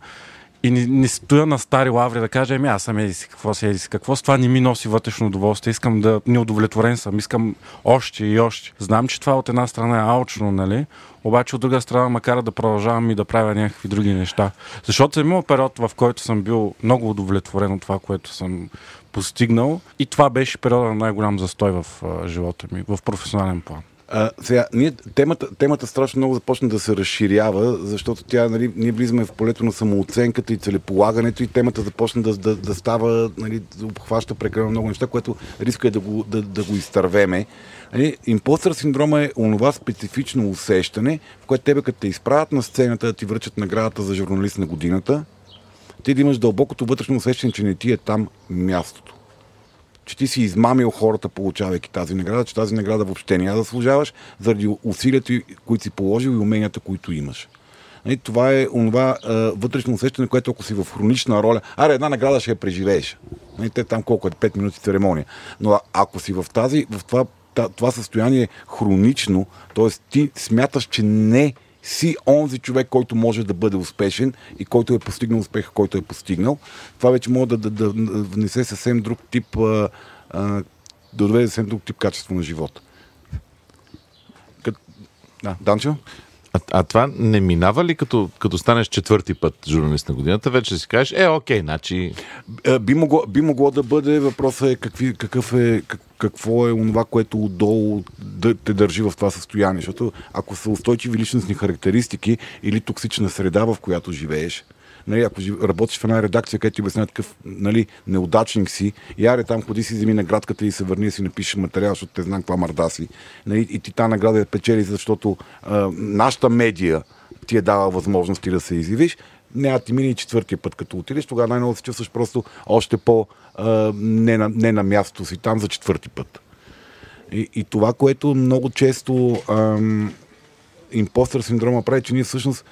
И не, не стоя на стари лаври да кажа, ами аз съм еди си какво си, еди си какво. С това не ми носи вътрешно удоволствие. Искам да неудовлетворен съм. Искам още и още. Знам, че това от една страна е алчно, нали? Обаче от друга страна макар да продължавам и да правя някакви други неща. Защото съм имал период, в който съм бил много удовлетворен от това, което съм постигнал. И това беше периода на най-голям застой в живота ми, в професионален план. А, сега, ние, темата, темата страшно много започна да се разширява, защото тя, нали, ние влизаме в полето на самооценката и целеполагането и темата започна да, да, да става, нали, да обхваща прекалено много неща, което риска е да го, да, да го изтървеме. Нали, импостър синдрома е онова специфично усещане, в което тебе като те изправят на сцената да ти връчат наградата за журналист на годината, ти да имаш дълбокото вътрешно усещане, че не ти е там мястото че ти си измамил хората, получавайки тази награда, че тази награда въобще няма да заслужаваш, заради усилията, които си положил и уменията, които имаш. Нали, това е онова а, вътрешно усещане, което ако си в хронична роля, аре, една награда ще я преживееш. Нали, те там колко е 5 минути церемония. Но ако си в тази, в това, това състояние хронично, т.е. ти смяташ, че не си онзи човек, който може да бъде успешен и който е постигнал успеха, който е постигнал. Това вече може да, да, да внесе съвсем друг тип, а, а, да доведе съвсем друг тип качество на живота. Кът... Да, Данчо? А, а това не минава ли като, като станеш четвърти път журналист на годината, вече си кажеш, е, окей, значи... Е, би, могло, би могло да бъде, въпросът е, какви, какъв е как, какво е онова, което отдолу да те държи в това състояние. Защото ако са устойчиви личностни характеристики или токсична среда, в която живееш, нали, ако работиш в една редакция, където ти обясняват такъв нали, неудачник си, и аре там ходи си, вземи наградката и се върни и си напишеш материал, защото те знам каква мърда си. Нали, и ти тази награда я печели, защото а, нашата медия ти е дала възможности да се изявиш, няма ти мине четвъртия път, като отидеш, тогава най-много се чувстваш просто още по а, не, на, не на мястото си там за четвърти път. И, и това, което много често ам, импостър синдрома прави, че ние всъщност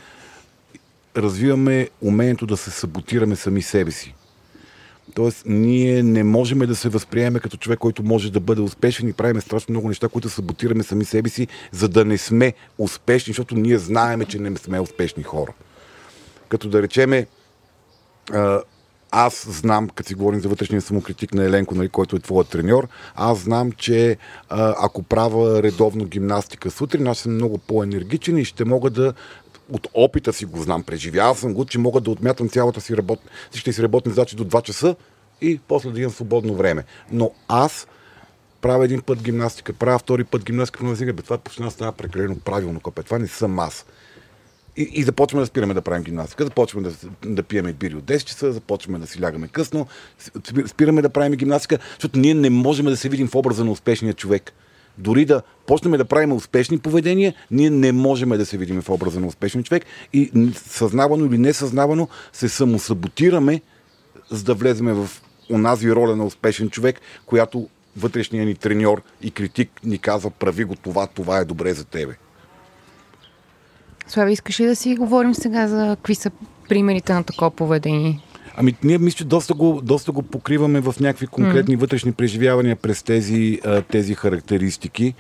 развиваме умението да се саботираме сами себе си. Тоест, ние не можем да се възприемем като човек, който може да бъде успешен и правим страшно много неща, които саботираме сами себе си, за да не сме успешни, защото ние знаеме, че не сме успешни хора. Като да речеме, аз знам, като си говорим за вътрешния самокритик на Еленко, нали, който е твоят треньор, аз знам, че ако правя редовно гимнастика сутрин, аз съм много по-енергичен и ще мога да от опита си го знам, преживял съм го, че мога да отмятам цялата си работа, всичките си работни задачи до 2 часа и после да имам свободно време. Но аз правя един път гимнастика, правя втори път гимнастика, но бе, това почна става прекалено правилно, копе. Това не съм аз. И, и започваме да спираме да правим гимнастика, започваме да, да пиеме бири от 10 часа, започваме да си лягаме късно, спираме да правим гимнастика, защото ние не можем да се видим в образа на успешния човек. Дори да почнем да правим успешни поведения, ние не можем да се видим в образа на успешен човек и съзнавано или несъзнавано се самосаботираме, за да влеземе в онази роля на успешен човек, която вътрешният ни треньор и критик ни казва прави го това, това е добре за тебе. Слави, искаш ли да си говорим сега за какви са примерите на такова поведение? Ами, ние мисля, че доста го, доста го покриваме в някакви конкретни mm. вътрешни преживявания през тези, тези характеристики.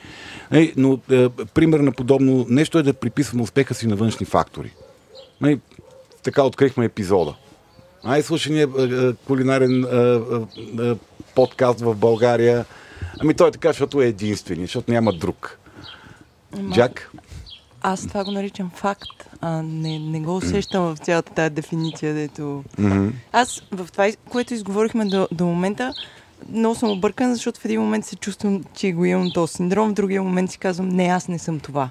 Е, но е, пример на подобно нещо е да приписваме успеха си на външни фактори. Е, така открихме епизода. Най-слушания е, е, кулинарен е, е, подкаст в България. Ами той е така, защото е единствени, защото няма друг. Джак? Аз това го наричам факт, а не, не го усещам в цялата тази дефиниция, дето... Mm-hmm. Аз в това, което изговорихме до, до момента, много съм объркан, защото в един момент се чувствам, че го имам този синдром, в другия момент си казвам, не, аз не съм това.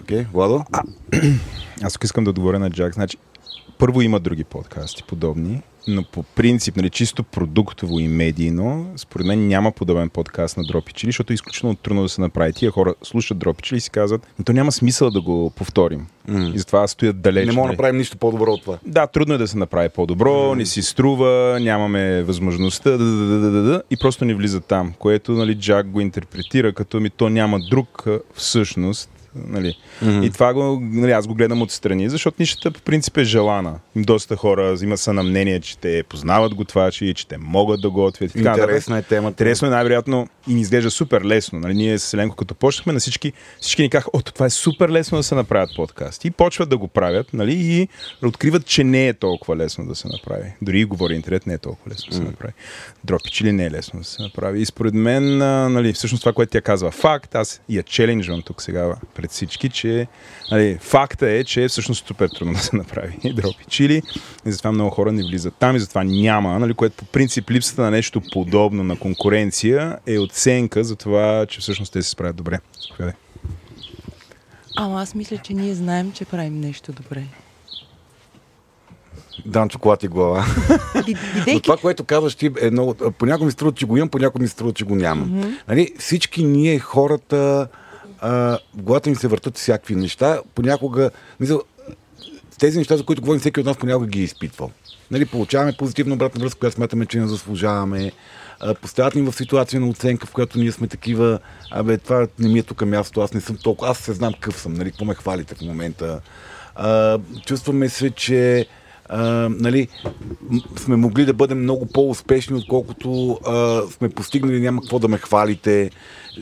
Окей, okay, Владо? А, (clears throat) аз искам да отговоря на Джак. Значи, първо има други подкасти подобни, но по принцип, нали, чисто продуктово и медийно, според мен няма подобен подкаст на Дропичили, защото е изключително трудно да се направи. Тия хора слушат Дропичили и си казват, но то няма смисъл да го повторим. Mm. И затова стоят далеч. Не мога да направим нищо по-добро от това. Да, трудно е да се направи по-добро, mm. не си струва, нямаме възможността, да, да, да, да, да, да, и просто не влиза там, което нали, Джак го интерпретира като ми то няма друг всъщност Нали. Mm-hmm. И това го, нали, аз го гледам отстрани, защото нищата по принцип е желана. Доста хора има са на мнение, че те познават готвачи, че те могат да готвят. Интересна е темата. Интересно е най-вероятно и ни изглежда супер лесно. Нали, ние с Еленко, като почнахме на всички, всички ни казаха, о, това е супер лесно да се направят подкаст. И почват да го правят нали, и откриват, че не е толкова лесно да се направи. Дори и говори интернет, не е толкова лесно да се направи. Дропич ли не е лесно да се направи. И според мен, нали, всъщност това, което тя казва факт, аз я челенджвам тук сега пред всички, че нали, факта е, че е всъщност супер трудно да се направи (laughs) дропи чили и затова много хора не влизат там и затова няма, нали, което по принцип липсата на нещо подобно на конкуренция е оценка за това, че всъщност те се справят добре. Заповядай. Ама аз мисля, че ние знаем, че правим нещо добре. Дам чоколад и глава. Но това, което казваш ти е много... Понякога ми струва, че го имам, понякога ми струва, че го нямам. Mm-hmm. Нали, всички ние, хората, а, в главата ни се въртат всякакви неща. Понякога, мисля, тези неща, за които говорим, всеки от нас понякога ги е изпитвал. Нали, получаваме позитивна обратна връзка, която смятаме, че не заслужаваме. Поставят ни в ситуация на оценка, в която ние сме такива, абе, това не ми е тук място, аз не съм толкова, аз се знам какъв съм, нали, какво ме хвалите в момента. А, чувстваме се, че а, нали, сме могли да бъдем много по-успешни, отколкото а, сме постигнали, няма какво да ме хвалите.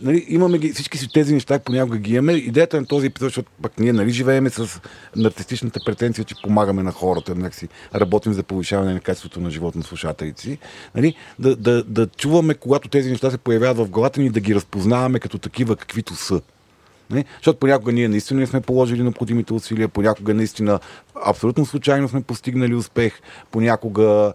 Нали, имаме ги, всички си тези неща, понякога ги имаме. Идеята на този епизод, защото пък ние нали, живееме с нарцистичната претенция, че помагаме на хората, някакси работим за повишаване на качеството на живот на слушателите си. Нали, да, да, да чуваме, когато тези неща се появяват в главата ни, да ги разпознаваме като такива, каквито са. Не? Защото понякога ние наистина не сме положили необходимите усилия, понякога наистина абсолютно случайно сме постигнали успех, понякога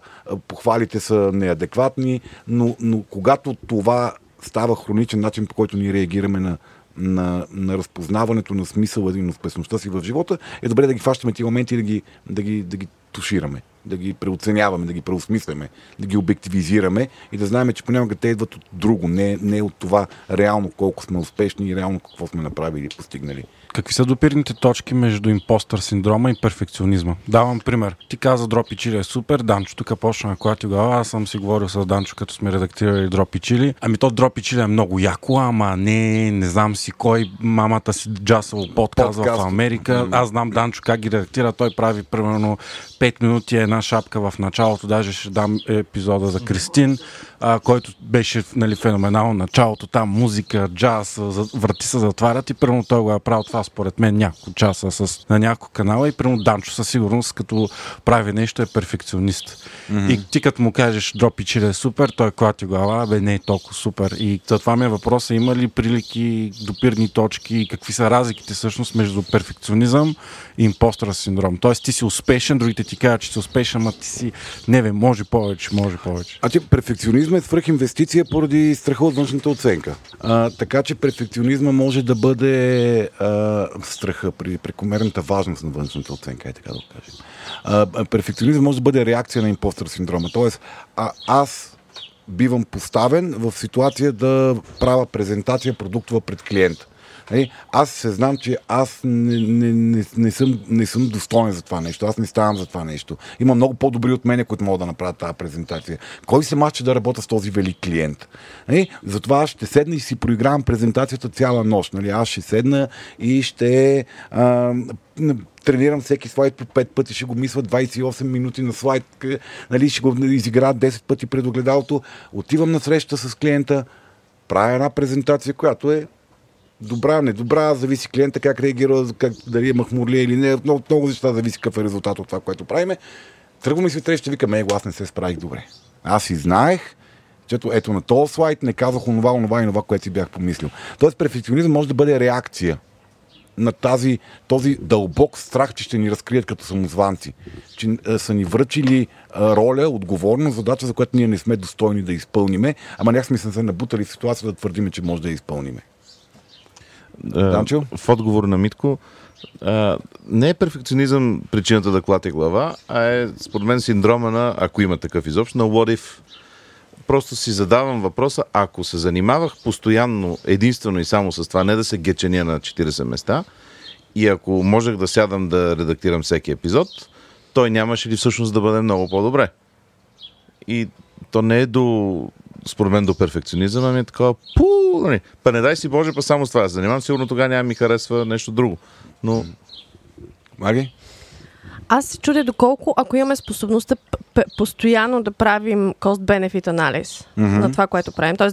похвалите са неадекватни, но, но когато това става хроничен начин, по който ние реагираме на, на, на разпознаването на смисъла и на успешността си в живота, е добре да ги фащаме тези моменти и да ги, да ги, да ги тушираме, да ги преоценяваме, да ги преосмисляме, да ги обективизираме и да знаем, че понякога те идват от друго, не, не от това реално колко сме успешни и реално какво сме направили и постигнали. Какви са допирните точки между импостър синдрома и перфекционизма? Давам пример. Ти каза Дропи Чили е супер, Данчо тук почна на ти глава, аз съм си говорил с Данчо, като сме редактирали Дропи Чили. Ами то Дропи Чили е много яко, ама не, не знам си кой, мамата си джасал подкаст в Америка. Аз знам Данчо как ги редактира, той прави примерно 5 минути е една шапка в началото, даже ще дам епизода за Кристин, а, който беше нали, феноменално началото, там музика, джаз, врати се затварят и примерно той го е правил това според мен няколко часа с, на няколко канала и примерно Данчо със сигурност като прави нещо е перфекционист. Mm-hmm. И ти като му кажеш дропи че е супер, той клати глава, бе не е толкова супер. И за това ми е въпроса, има ли прилики, допирни точки, какви са разликите всъщност между перфекционизъм и импостър синдром. Тоест ти си успешен, другите ти кажат, че си успешен, ама ти си, не бе, може повече, може повече. А че перфекционизма е свръхинвестиция поради страха от външната оценка. А, така че перфекционизма може да бъде а, страха при прекомерната важност на външната оценка, е така да го кажем. А, перфекционизъм може да бъде реакция на импостър синдрома. Тоест, а, аз бивам поставен в ситуация да правя презентация продуктова пред клиента. Нали? Аз се знам, че аз не, не, не, не, съм, не съм достоен за това нещо. Аз не ставам за това нещо. Има много по-добри от мене, които могат да направят тази презентация. Кой се мача да работя с този велик клиент? Нали? Затова аз ще седна и си проигравам презентацията цяла нощ. Нали? Аз ще седна и ще а, тренирам всеки слайд по 5 пъти, ще го мисля 28 минути на слайд, нали, ще го изигра 10 пъти пред огледалото, отивам на среща с клиента, правя една презентация, която е добра, недобра, зависи клиента как реагира, как, дали е махмурлия или не, много, много неща зависи какъв е резултат от това, което правиме. Тръгваме си среща, викаме, его, аз не се справих добре. Аз и знаех, чето ето на този слайд не казах онова, онова и онова, което си бях помислил. Тоест, перфекционизъм може да бъде реакция на тази, този дълбок страх, че ще ни разкрият като самозванци. Че а, са ни връчили а, роля, отговорност, задача, за която ние не сме достойни да изпълниме, ама някак сме се набутали в ситуация да твърдиме, че може да я изпълниме. Данчо? в отговор на Митко, а, не е перфекционизъм причината да клати глава, а е според мен синдрома на, ако има такъв изобщо, на what if. Просто си задавам въпроса, ако се занимавах постоянно, единствено и само с това, не да се геченя на 40 места, и ако можех да сядам да редактирам всеки епизод, той нямаше ли всъщност да бъде много по-добре. И то не е до, според мен, до перфекционизъм, ами е такова, пу, нали. Па не дай си Боже, па само с това се занимавам, сигурно тогава няма ми харесва нещо друго. Но Маги? Аз се чудя доколко, ако имаме способността п- п- постоянно да правим cost-benefit анализ mm-hmm. на това, което правим, т.е.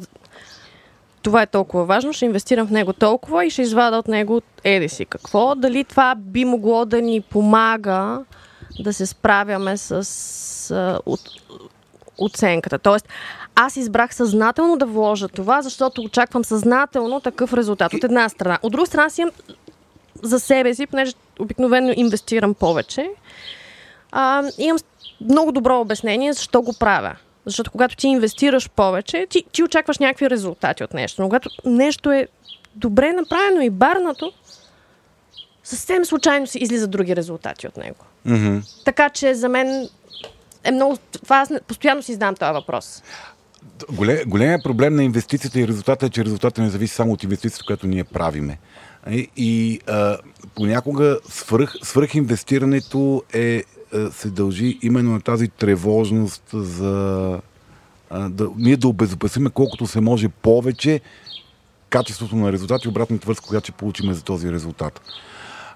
това е толкова важно, ще инвестирам в него толкова и ще извада от него еди си какво. Дали това би могло да ни помага да се справяме с а, от, оценката. Тоест, аз избрах съзнателно да вложа това, защото очаквам съзнателно такъв резултат от една страна. От друга страна си имам за себе си, понеже обикновено инвестирам повече, а, имам много добро обяснение защо го правя. Защото когато ти инвестираш повече, ти, ти очакваш някакви резултати от нещо. Но когато нещо е добре направено и барнато, съвсем случайно си излизат други резултати от него. Mm-hmm. Така че за мен е много... Това аз постоянно си задам този въпрос. Голе, големият проблем на инвестицията и резултата е, че резултата не зависи само от инвестицията, която ние правиме. И, и а, понякога свръх, свръхинвестирането е, а, се дължи именно на тази тревожност за а, да, ние да обезопасиме колкото се може повече качеството на резултат и обратната връзка, която ще получим за този резултат.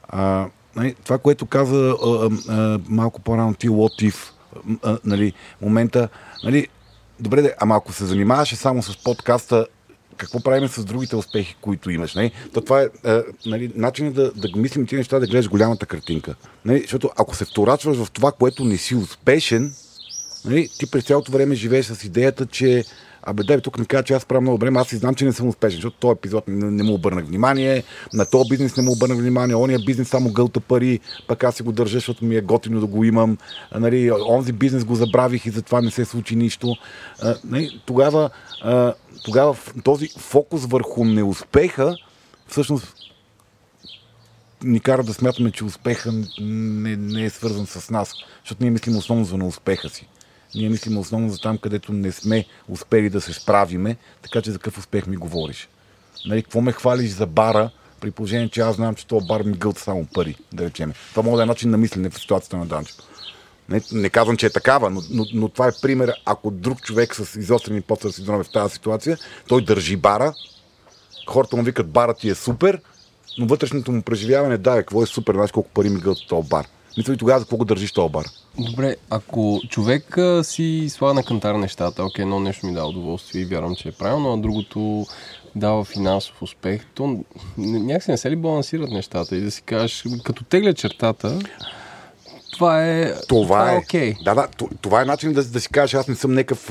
А, нали, това, което каза а, а, малко по-рано ти, а, нали, момента, нали, добре, де, ама ако се занимаваше само с подкаста, какво правим с другите успехи, които имаш? Нали? То това е а, нали, начинът да, да мислим тези неща, да гледаш голямата картинка. Нали? Защото ако се вторачваш в това, което не си успешен, нали, ти през цялото време живееш с идеята, че Абе, дай, тук не кажа, че аз правя много време, аз си знам, че не съм успешен, защото този епизод не, не му обърнах внимание, на този бизнес не му обърнах внимание, ония бизнес само гълта пари, пък аз си го държа, защото ми е готино да го имам, а, нали, онзи бизнес го забравих и затова не се случи нищо. А, нали, тогава, а, тогава този фокус върху неуспеха, всъщност ни кара да смятаме, че успеха не, не е свързан с нас, защото ние мислим основно за неуспеха си. Ние мислим основно за там, където не сме успели да се справиме, така че за какъв успех ми говориш. Нали, какво ме хвалиш за бара, при положение, че аз знам, че този бар ми гълта само пари, да речем. Това може да е начин на мислене в ситуацията на Данчо. Не, не казвам, че е такава, но, но, но това е пример, ако друг човек с изострени постър синдроми в тази ситуация, той държи бара, хората му викат бара ти е супер, но вътрешното му преживяване, да, бе, какво е супер, знаеш колко пари ми гълта този бар. Мисля и тогава за какво го държиш този бар? Добре, ако човек а, си слага на кантар нещата, окей, едно нещо ми дава удоволствие и вярвам, че е правилно, а другото дава финансов успех, то някакси не се ли балансират нещата и да си кажеш, като тегля чертата, това е Това е. окей. Да, да, това е начин да, да си кажеш, аз не съм някакъв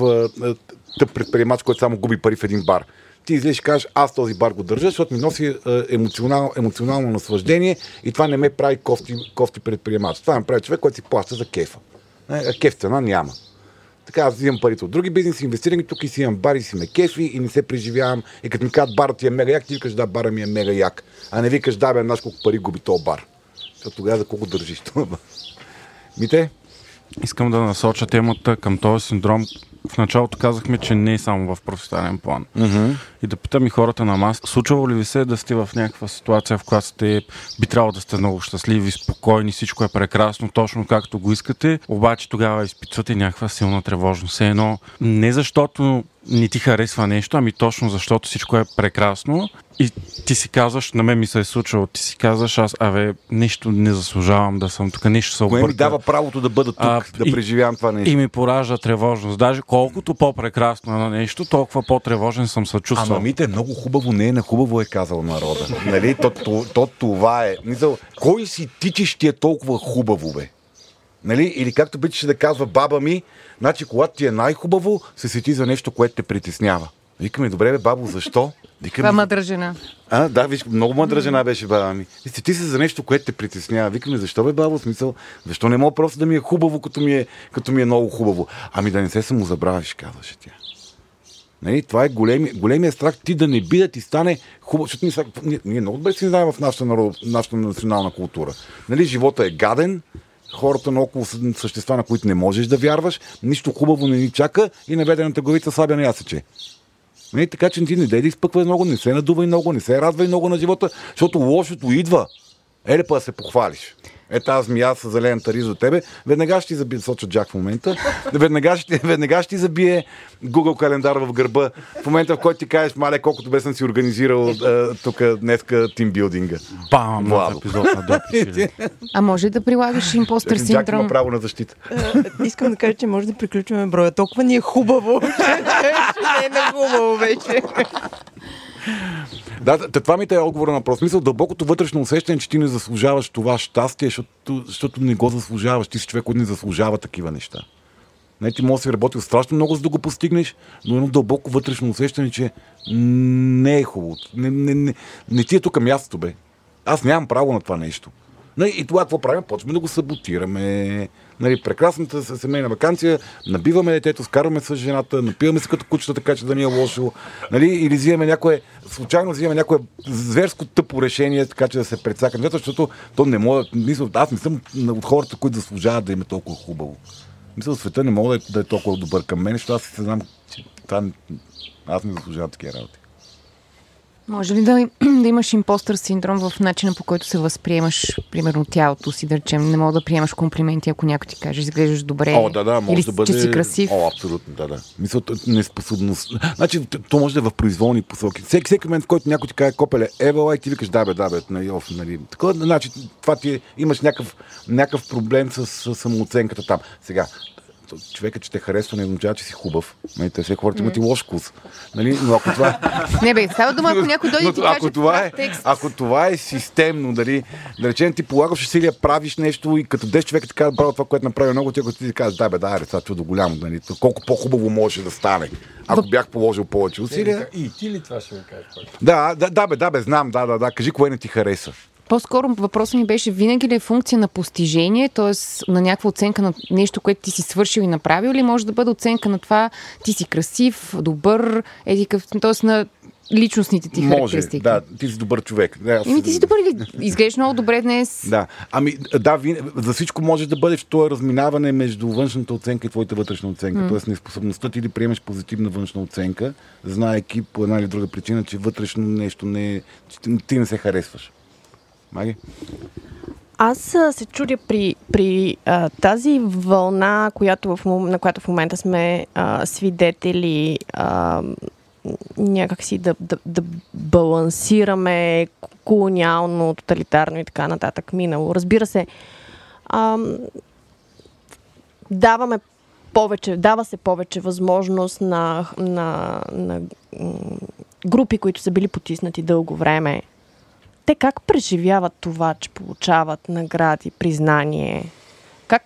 тъп предприемач, който само губи пари в един бар. Ти излезеш и кажеш, аз този бар го държа, защото ми носи а, емоционал, емоционално наслаждение и това не ме прави кофти, кофти предприемач. Това ме прави човек, който си плаща за кефа. Е, А кеф цена няма. Така, аз взимам парите от други бизнеси, инвестирам ги тук и си имам бар и си ме кефи и не се преживявам. И като ми кажат барът ти е мега як, ти викаш да, бара ми е мега як. А не викаш да, бе, знаеш колко пари губи този бар. Защото тогава за колко държиш това. Мите? Искам да насоча темата към този синдром. В началото казахме, че не е само в професионален план. Mm-hmm. И да питам и хората на мас, случвало ли ви се да сте в някаква ситуация, в която сте, би трябвало да сте много щастливи, спокойни, всичко е прекрасно, точно както го искате, обаче тогава изпитвате някаква силна тревожност. Все едно, не защото не ти харесва нещо, ами точно защото всичко е прекрасно и ти си казваш, на мен ми се е случило, ти си казваш, аз, абе, нещо не заслужавам да съм тук, нещо се Кое ми обърка. дава правото да бъда тук, А, да и- преживявам това нещо. И ми поражда тревожност. Даже колкото по-прекрасно е на нещо, толкова по-тревожен съм се чувствал. Ама мите, много хубаво не е на хубаво е казал народа. нали? То, то, то, това е. Мисъл, кой си ти, че ще ти е толкова хубаво, бе? Нали? Или както обичаше да казва баба ми, значи когато ти е най-хубаво, се сети за нещо, което те притеснява. Викаме, добре, бе, бабо, защо? Викаме, Това мъдра жена. А, да, виж, много мъдра жена беше баба ми. И сети се за нещо, което те притеснява. Викаме, защо бе, бабо, смисъл, защо не мога просто да ми е хубаво, като ми е, като ми е много хубаво? Ами да не се самозабравиш, казваше тя. Нали, това е големи, големия страх ти да не би да ти стане хубаво, защото ние, ние, много добре си знаем в нашата, народ, нашата национална култура. Нали, живота е гаден, хората наоколо са същества, на които не можеш да вярваш, нищо хубаво не ни чака и наведената главица слабя не ясече. Не, така че ти не дай да изпъквай много, не се надувай много, не се радвай много на живота, защото лошото идва. Еле па да се похвалиш. Е тази змия с зелената риза от тебе, веднага ще ти забие, соча Джак в момента, веднага ще, веднага ще ти забие Google календар в гърба, в момента в който ти кажеш, мале, колкото бе съм си организирал а, тук днеска тимбилдинга. Бам! Владо. епизод на (laughs) А може да прилагаш импостър Джак има синдром? право на защита. Е, Искам да кажа, че може да приключваме броя. Толкова ни е хубаво, че не е хубаво вече. Да, това ми е отговор на въпрос. Мисъл, дълбокото вътрешно усещане, че ти не заслужаваш това щастие, защото, защото не го заслужаваш. Ти си човек, който не заслужава такива неща. Не, ти може да си работил страшно много, за да го постигнеш, но едно дълбоко вътрешно усещане, че не е хубаво. Не, не, не, не ти е тук мястото, бе. Аз нямам право на това нещо. Нали, и това какво правим? Почваме да го саботираме. Нали, прекрасната се- семейна вакансия, набиваме детето, скарваме с жената, напиваме се като кучета, така че да ни е лошо. Нали, или взимаме някое, случайно взимаме някое зверско тъпо решение, така че да се прецакаме. Защото то не може, мисля, аз не съм от хората, които заслужават да им е толкова хубаво. Мисля, света не мога да е, да е толкова добър към мен, защото аз си знам, че това, аз не заслужавам такива работи. Може ли да, (clears throat) да имаш импостър синдром в начина по който се възприемаш, примерно тялото си, да речем, не мога да приемаш комплименти, ако някой ти каже, изглеждаш добре. О, да, да, може или да бъде... че си красив. О, абсолютно, да, да. Мисля, т- неспособност. Значи, то може да е в произволни посоки. Всеки, всеки момент, в който някой ти каже, копеле, евала, и ти викаш, да, бе, да, бе, нали, оф, нали. Такова, значи, това ти е, имаш някакъв, някакъв проблем с, с самооценката там. Сега, човека, че те харесва, не означава, че си хубав. Нали, те все хората имат и лош вкус. Нали, но ако това... (laughs) Не бе, става дума, ако някой дойде и ти ако каже това, е, текст. ако това е системно, дали, да речем, ти полагаш усилия, правиш нещо и като 10 човека ти казват, браво, това, което направи много, ти ако ти кажеш, да, бе, да, това чудо голямо, нали, то колко по-хубаво може да стане, ако бях положил повече усилия. И ти ли това ще ми кажеш? Да, да, да, бе, да, бе, знам, да, да, да, кажи кое не ти хареса. По-скоро въпросът ми беше винаги ли е функция на постижение, т.е. на някаква оценка на нещо, което ти си свършил и направил, или може да бъде оценка на това ти си красив, добър, едикъв, т.е. на личностните ти Може, характеристики. да, ти си добър човек. Да, Ими ти си добър (laughs) или изглеждаш много добре днес. Да, ами да, вин... за всичко може да бъде в това разминаване между външната оценка и твоята вътрешна оценка. Тоест неспособността ти да приемеш позитивна външна оценка, знаеки по една или друга причина, че вътрешно нещо не е, че ти не се харесваш. Маги? Аз а, се чудя при, при а, тази вълна, която в, на която в момента сме а, свидетели, а, някакси да, да, да балансираме колониално, тоталитарно и така нататък минало. Разбира се, ам, даваме повече, дава се повече възможност на, на, на групи, които са били потиснати дълго време. Те как преживяват това, че получават награди, признание? Как?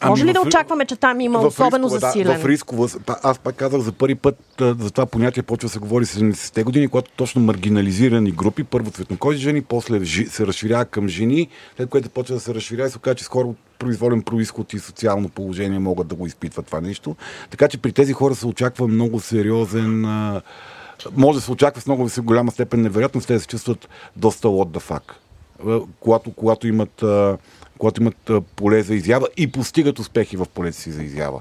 Ами Може ли в да очакваме, че там има В особено рискова, засилен? Да, в рискова, аз пак казах за първи път за това понятие почва да се говори 70-те години, когато точно маргинализирани групи, първо цветнокожи жени, после се разширява към жени, след което почва да се разширява и се оказа, че с хора от произволен происход и социално положение могат да го изпитват това нещо. Така че при тези хора се очаква много сериозен може да се очаква с много голяма степен невероятност, те да се чувстват доста what the fuck. А, Когато, когато имат, когато имат поле за изява и постигат успехи в полето си за изява.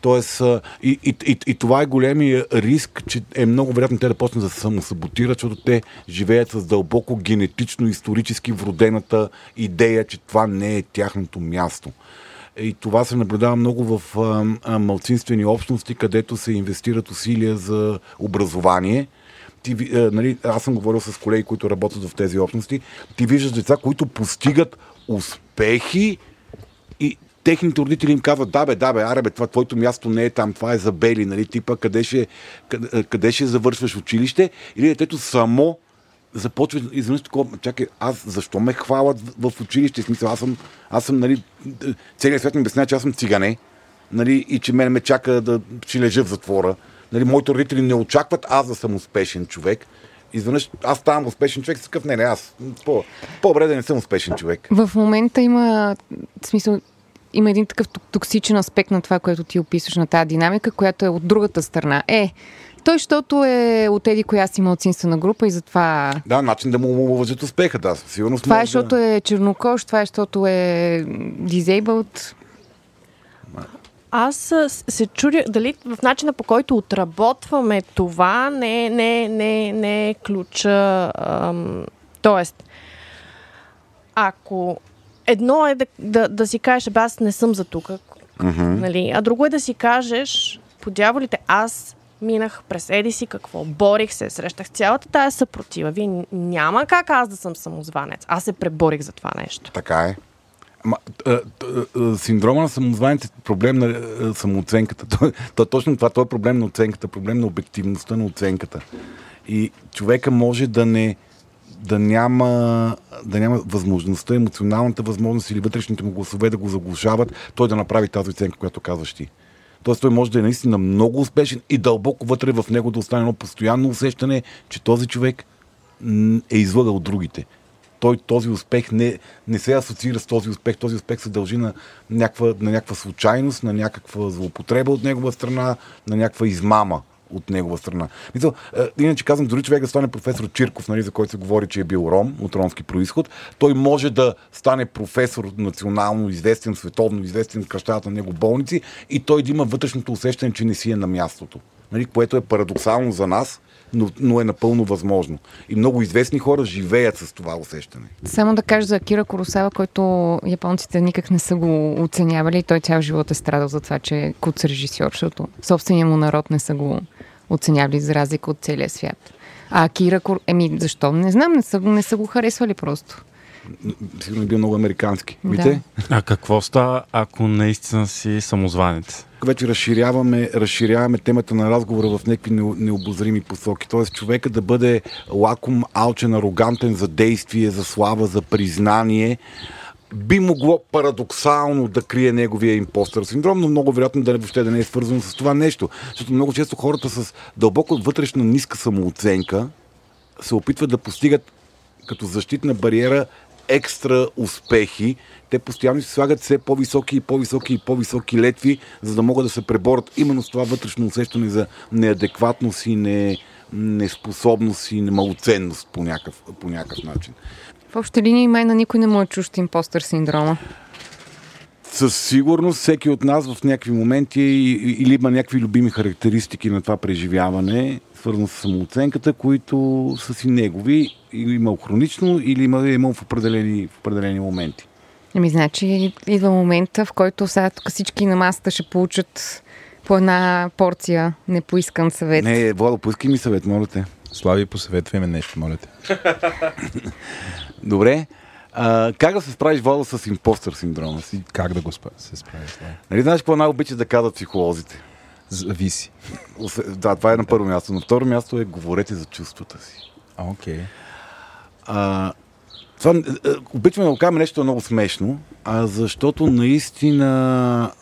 Тоест, и, и, и, и това е големия риск, че е много вероятно те да почнат да се самосаботират, защото те живеят с дълбоко генетично, исторически вродената идея, че това не е тяхното място. И това се наблюдава много в малцинствени общности, където се инвестират усилия за образование. Ти, а, нали, аз съм говорил с колеги, които работят в тези общности. Ти виждаш деца, които постигат успехи и техните родители им казват, да бе, да бе, аре бе, това твоето място не е там, това е за бели, нали, типа къде ще, къде, къде ще завършваш училище или детето само започва изведнъж такова, чакай, аз защо ме хвалят в, училище? Смисъл, аз съм, аз съм, нали, целият свят ми обяснява, че аз съм цигане, нали, и че мен ме чака да ще лежа в затвора. Нали, моите родители не очакват аз да съм успешен човек. Изведнъж аз ставам успешен човек, такъв не, не, аз по, по-добре да не съм успешен човек. В момента има смисъл, има един такъв ток- токсичен аспект на това, което ти описваш на тази динамика, която е от другата страна. Е, той, защото е от еди коя си малцинствена група и затова... Да, начин да му уважат успеха, да. със Сигурност Това е, защото да... е чернокож, това е, защото е disabled. Аз се чудя дали в начина по който отработваме това не, е- не, не, не е ключа. Ам, тоест, ако едно е да, да, да си кажеш, бе, аз не съм за тук, нали? а друго е да си кажеш, по дяволите, аз минах през еди си какво, борих се, срещах цялата тая съпротива. Вие няма как аз да съм самозванец. Аз се преборих за това нещо. Така е. Ама, а, т- а, синдрома на самозванец е проблем на самооценката. (laughs) То, то, точно това, то е проблем на оценката, проблем на обективността на оценката. И човека може да не да няма, да няма възможността, емоционалната възможност или вътрешните му гласове да го заглушават, той да направи тази оценка, която казваш ти. Тоест той може да е наистина много успешен и дълбоко вътре в него да остане едно постоянно усещане, че този човек е излъгал другите. Той този успех не, не се асоциира с този успех. Този успех се дължи на някаква, на някаква случайност, на някаква злоупотреба от негова страна, на някаква измама от негова страна. Мисъл, иначе казвам, дори човек да стане професор Чирков, нали, за който се говори, че е бил ром, от ромски происход, той може да стане професор национално известен, световно известен, кръщават на него болници и той да има вътрешното усещане, че не си е на мястото. Нали, което е парадоксално за нас, но, но е напълно възможно. И много известни хора живеят с това усещане. Само да кажа за Акира Коросава, който японците никак не са го оценявали той цял живот е страдал за това, че е куц режисьор, защото собствения му народ не са го оценявали за разлика от целия свят. А Акира Кор... Еми, защо? Не знам, не са, не са го харесвали просто. Сигурно е бил много американски. Да. Мите? А какво става, ако наистина си самозванец? вече разширяваме, разширяваме темата на разговора в някакви не- необозрими посоки. Тоест човека да бъде лаком, алчен, арогантен за действие, за слава, за признание, би могло парадоксално да крие неговия импостър синдром, но много вероятно да не, въобще да не е свързано с това нещо. Защото много често хората с дълбоко вътрешна ниска самооценка се опитват да постигат като защитна бариера екстра успехи. Те постоянно си слагат все по-високи и по-високи и по-високи летви, за да могат да се преборят именно с това вътрешно усещане за неадекватност и не, неспособност и немалоценност по някакъв, по някакъв начин. В обща линия и май на никой не му е чущ импостър синдрома. Със сигурност всеки от нас в някакви моменти и- и- или има някакви любими характеристики на това преживяване, свързано с самооценката, които са си негови, или имал хронично, или има, е имал в определени, в определени моменти. Ами, значи, идва момента, в който сега тук всички на масата ще получат по една порция непоискан съвет. Не, Владо, поискай ми съвет, моля те. Слави, посъветвай ме нещо, моля те. (laughs) Добре. А, как да се справиш, Владо, с импостър синдрома си? Как да го спа- се справиш? Да. Нали знаеш какво най-обичат да казват психолозите? Зависи. Да, това е на първо място. На второ място е говорете за чувствата си. Окей. А, това, е, е, обичаме да го кажем нещо много смешно, а защото наистина,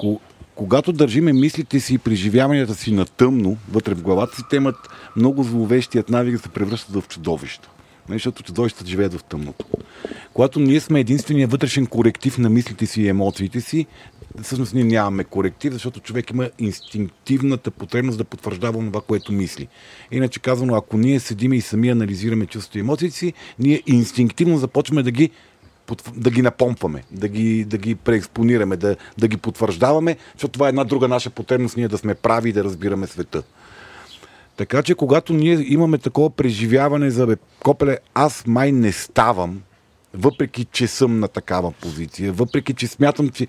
ко, когато държиме мислите си и преживяванията си на тъмно, вътре в главата си, те имат много зловещият навик да се превръщат в чудовища. Нали, Защото чудовищата живеят в тъмното. Когато ние сме единствения вътрешен коректив на мислите си и емоциите си, всъщност ние нямаме коректив, защото човек има инстинктивната потребност да потвърждава това, което мисли. Иначе казано, ако ние седиме и сами анализираме чувствата и емоциите си, ние инстинктивно започваме да ги да ги напомпваме, да ги, да ги преекспонираме, да, да ги потвърждаваме, защото това е една друга наша потребност, ние да сме прави и да разбираме света. Така че, когато ние имаме такова преживяване за бе, Копеле, аз май не ставам, въпреки че съм на такава позиция, въпреки че смятам, че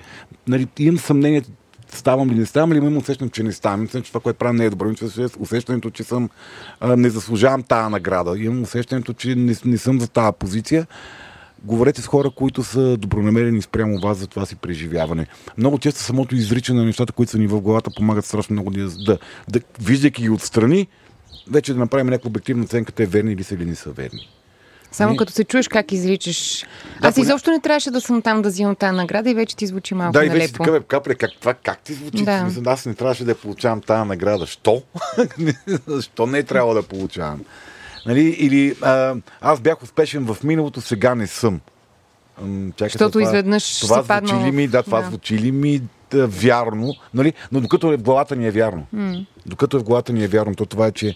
нали, имам съмнение, ставам ли, не ставам ли, имам усещането, че не ставам. Мисля, че това, което правя, не е добро. Усещането, че съм, а, не заслужавам тази награда. Имам усещането, че не, не съм за тази позиция. Говорете с хора, които са добронамерени спрямо вас за това си преживяване. Много често самото изричане на нещата, които са ни в главата, помагат страшно много да, да, да виждайки ги отстрани, вече да направим някаква обективна оценка, те верни ли са или не са верни. Само Не. като се чуеш как изричаш. Да, Аз поня- изобщо не трябваше да съм там да взимам тази награда и вече ти звучи малко Да, и вече така, бе, капле, как, това, как ти звучи? Да. Аз не трябваше да я получавам тази награда. Що? (laughs) Защо не е трябвало да получавам? Нали? Или а, аз бях успешен в миналото, сега не съм. Чакай, Защото това, изведнъж това си паднал звучи ли ми, да, това да. звучи ли ми да, вярно, нали? но докато е в главата ни е вярно. М. Докато е в главата ни е вярно, то това е, че е,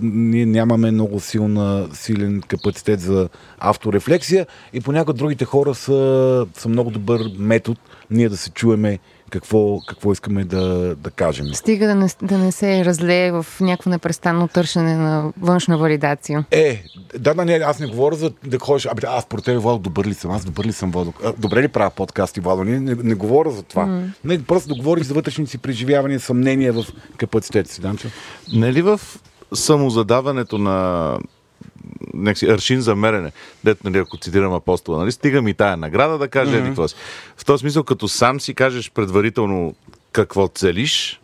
ние нямаме много силна, силен капацитет за авторефлексия и понякога другите хора са, са много добър метод ние да се чуеме какво, какво искаме да, да кажем. Стига да не, да не се разлее в някакво непрестанно търсене на външна валидация. Е, да, да, не, аз не говоря за да ходиш, абе, аз про тебе, Владо, добър ли съм? Аз добър ли съм, Владо? А, Добре ли правя подкасти, Владо? Не, не, не говоря за това. М. Не, просто да говориш за вътрешните си преживявания, съмнения в капацитета си, Данчо. Нали в самозадаването на някакси аршин за мерене, дет, нали, ако цитирам апостола, нали, стига ми тая награда да каже mm-hmm. какво си. В този смисъл, като сам си кажеш предварително какво целиш,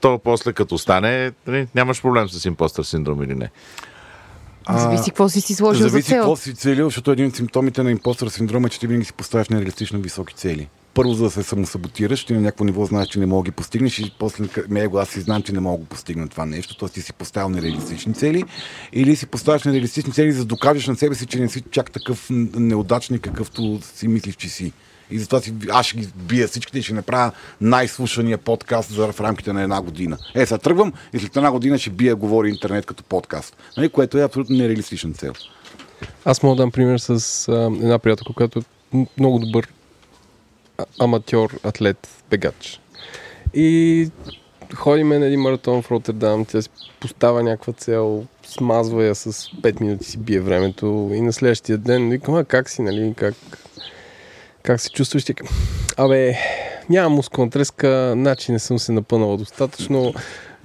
то после като стане, нали, нямаш проблем с импостър синдром или не. Зависи какво си си сложил за Зависи цел. какво си целил, защото един от симптомите на импостър синдрома е, че ти винаги си поставяш нереалистично високи цели. Първо, за да се самосаботираш, ти на някакво ниво знаеш, че не мога да ги постигнеш и после него аз си знам, че не мога да го постигна това нещо, т.е. ти си поставил нереалистични цели или си поставяш нереалистични цели, за да докажеш на себе си, че не си чак такъв неудачник, какъвто си мислиш, че си. И затова си, аз ще ги бия всичките и ще направя най-слушания подкаст за в рамките на една година. Е, сега тръгвам и след една година ще бия говори интернет като подкаст. Нали, което е абсолютно нереалистична цел. Аз мога да дам пример с а, една приятелка, която е много добър аматьор, атлет, бегач. И ходиме на един маратон в Роттердам, тя си поставя някаква цел, смазва я с 5 минути си бие времето и на следващия ден викам, а как си, нали, как, как се чувстваш? Тя, Абе, нямам мускулна треска, значи не съм се напънала достатъчно,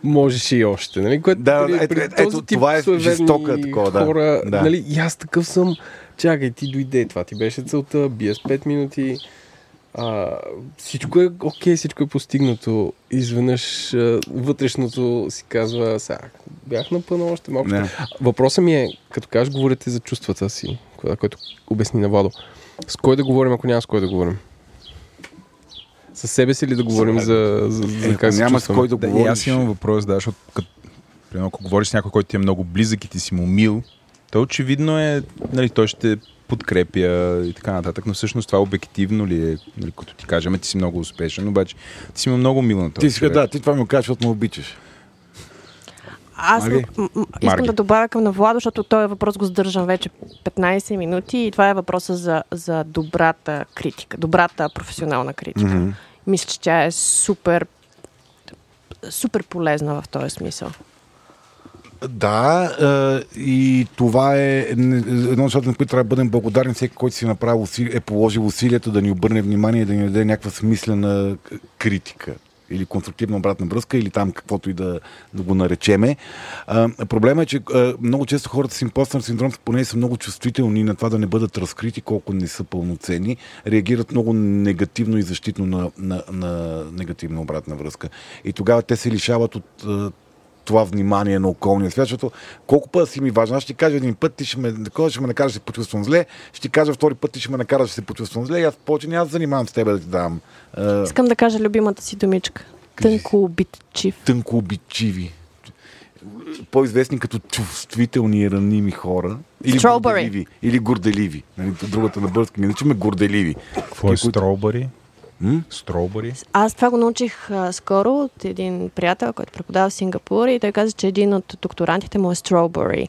можеше и още, нали? Което Да, при, ето- при ето- този ето, тип това е жестока такова, да. хора, Да. нали, и аз такъв съм, чакай, ти дойде, това ти беше целта, бия с 5 минути, а, всичко е окей, всичко е постигнато. Изведнъж а, вътрешното си казва, сега, бях напънал още малко. Не. Въпросът ми е, като кажеш, говорите за чувствата си, кое- което обясни на Владо. С кой да говорим, ако няма с кой да говорим? С себе си ли да говорим за, за, за Е, как няма с кой да Да, и говориш. аз имам въпрос, да, защото като, примерно, ако говориш с някой, който ти е много близък и ти си му мил, то очевидно е, нали, той ще подкрепя и така нататък, но всъщност това обективно ли е, нали, като ти кажем, ти си много успешен, обаче ти си много мил на този Ти си, човек. да, ти това ми кажеш, защото ме обичаш. Аз Маги? м- м- искам Марги. да добавя към на Владо, защото този въпрос го задържам вече 15 минути и това е въпроса за, за добрата критика, добрата професионална критика. Мгм. Мисля, че тя е супер супер полезна в този смисъл. Да, е, и това е едно от на които трябва да бъдем благодарни всеки, който си направил, уси- е положил усилията да ни обърне внимание и да ни даде някаква смислена критика. или конструктивна обратна връзка, или там каквото и да, да го наречеме. А, проблема е, че а, много често хората с импостър синдром, поне са много чувствителни на това да не бъдат разкрити колко не са пълноценни, реагират много негативно и защитно на, на, на негативна обратна връзка. И тогава те се лишават от това внимание на околния свят, защото колко път си ми важен. Аз ще ти кажа един път, ти ще ме, такова, ще ме накараш да се почувствам зле, ще ти кажа втори път, ти ще ме накараш да се почувствам зле и аз повече няма да се занимавам с теб да ти дам а, Искам да кажа любимата си думичка. Тънко обидчив. тънко обичиви. По-известни като чувствителни и раними хора. Или Strawberry. горделиви. Или горделиви. Нали, другата на български ми наричаме горделиви. Какво е които-? М? Стробари? Аз това го научих а, скоро от един приятел, който преподава в Сингапур и той каза, че един от докторантите му е Strawberry.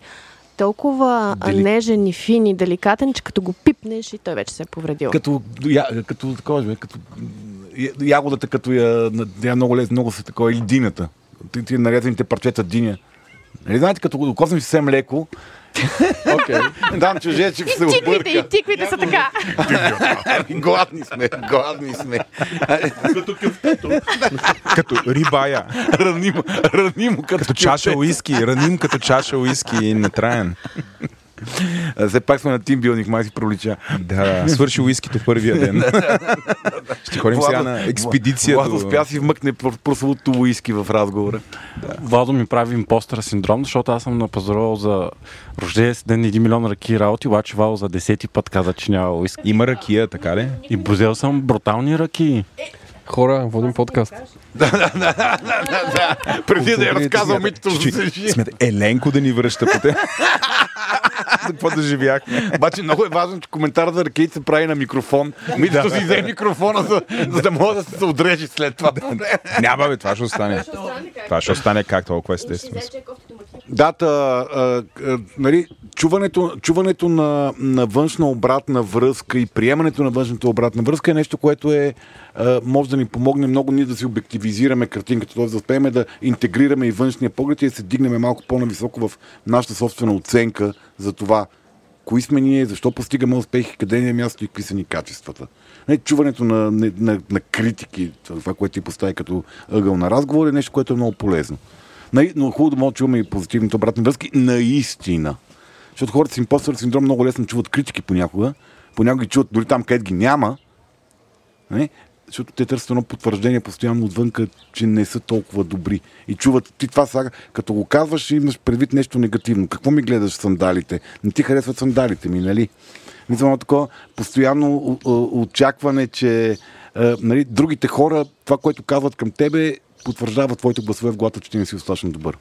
Толкова Дели- нежен и фин и деликатен, че като го пипнеш и той вече се е повредил. Като, я, като такова, бе, като ягодата, като я, на- я много лесно, много се такова, или дината. Ти, ти нарезаните парчета диня. Нали знаете, като го докоснеш съвсем леко, Окей. Дам чужие, че се обърка. и тиквите са така. Ами, Гладни сме, гладни сме. Като рибая. Ранимо, ранимо като, Като чаша уиски. Раним като чаша уиски и нетраен. Все пак сме на тимбилник, май си пролича. Да, да. Свърши уискито първия ден. (laughs) Ще ходим сега на експедиция Владо до... успя си вмъкне пр- прословото уиски в разговора. Владо ми прави импостър синдром, защото аз съм напазарувал за рождение си ден 1 милион ръки работи, обаче Владо за десети път каза, че няма уиски. Има ракия, така ли? И бузел съм брутални ръки. Хора, водим подкаст. Преди да я разказал Смятай, митото че- за жи. Смятай, Еленко да ни връща по те. (laughs) (laughs) За какво да живяхме? Обаче много е важно, че коментар за ракети се прави на микрофон. Митото си взе микрофона, за, за да може да се отрежи след това. Няма бе, това ще остане. Това ще остане как толкова естествено. Дата, а, а, нали, чуването, чуването на, на външна обратна връзка и приемането на външната обратна връзка е нещо, което е, а, може да ни помогне много ние да си обективизираме картинката, т.е. да успеем да интегрираме и външния поглед и да се дигнем малко по-нависоко в нашата собствена оценка за това, кои сме ние, защо постигаме успехи, къде ни е място и какви са ни качествата. Не, чуването на, на, на, на критики, това, което ти постави като ъгъл на разговор е нещо, което е много полезно. Но хубаво да може да чуваме и позитивните обратни връзки наистина. Защото хората с импостър синдром много лесно чуват критики понякога, понякога ги чуват дори там, където ги няма, не? Защото те търсят едно потвърждение постоянно отвънка, че не са толкова добри. И чуват, ти това сега, като го казваш, имаш предвид нещо негативно. Какво ми гледаш сандалите? Не ти харесват сандалите ми, нали? Мисля, едно такова постоянно очакване, че а, нали, другите хора, това, което казват към тебе, потвърждава твоите гласове в главата, че ти не си достатъчно добър.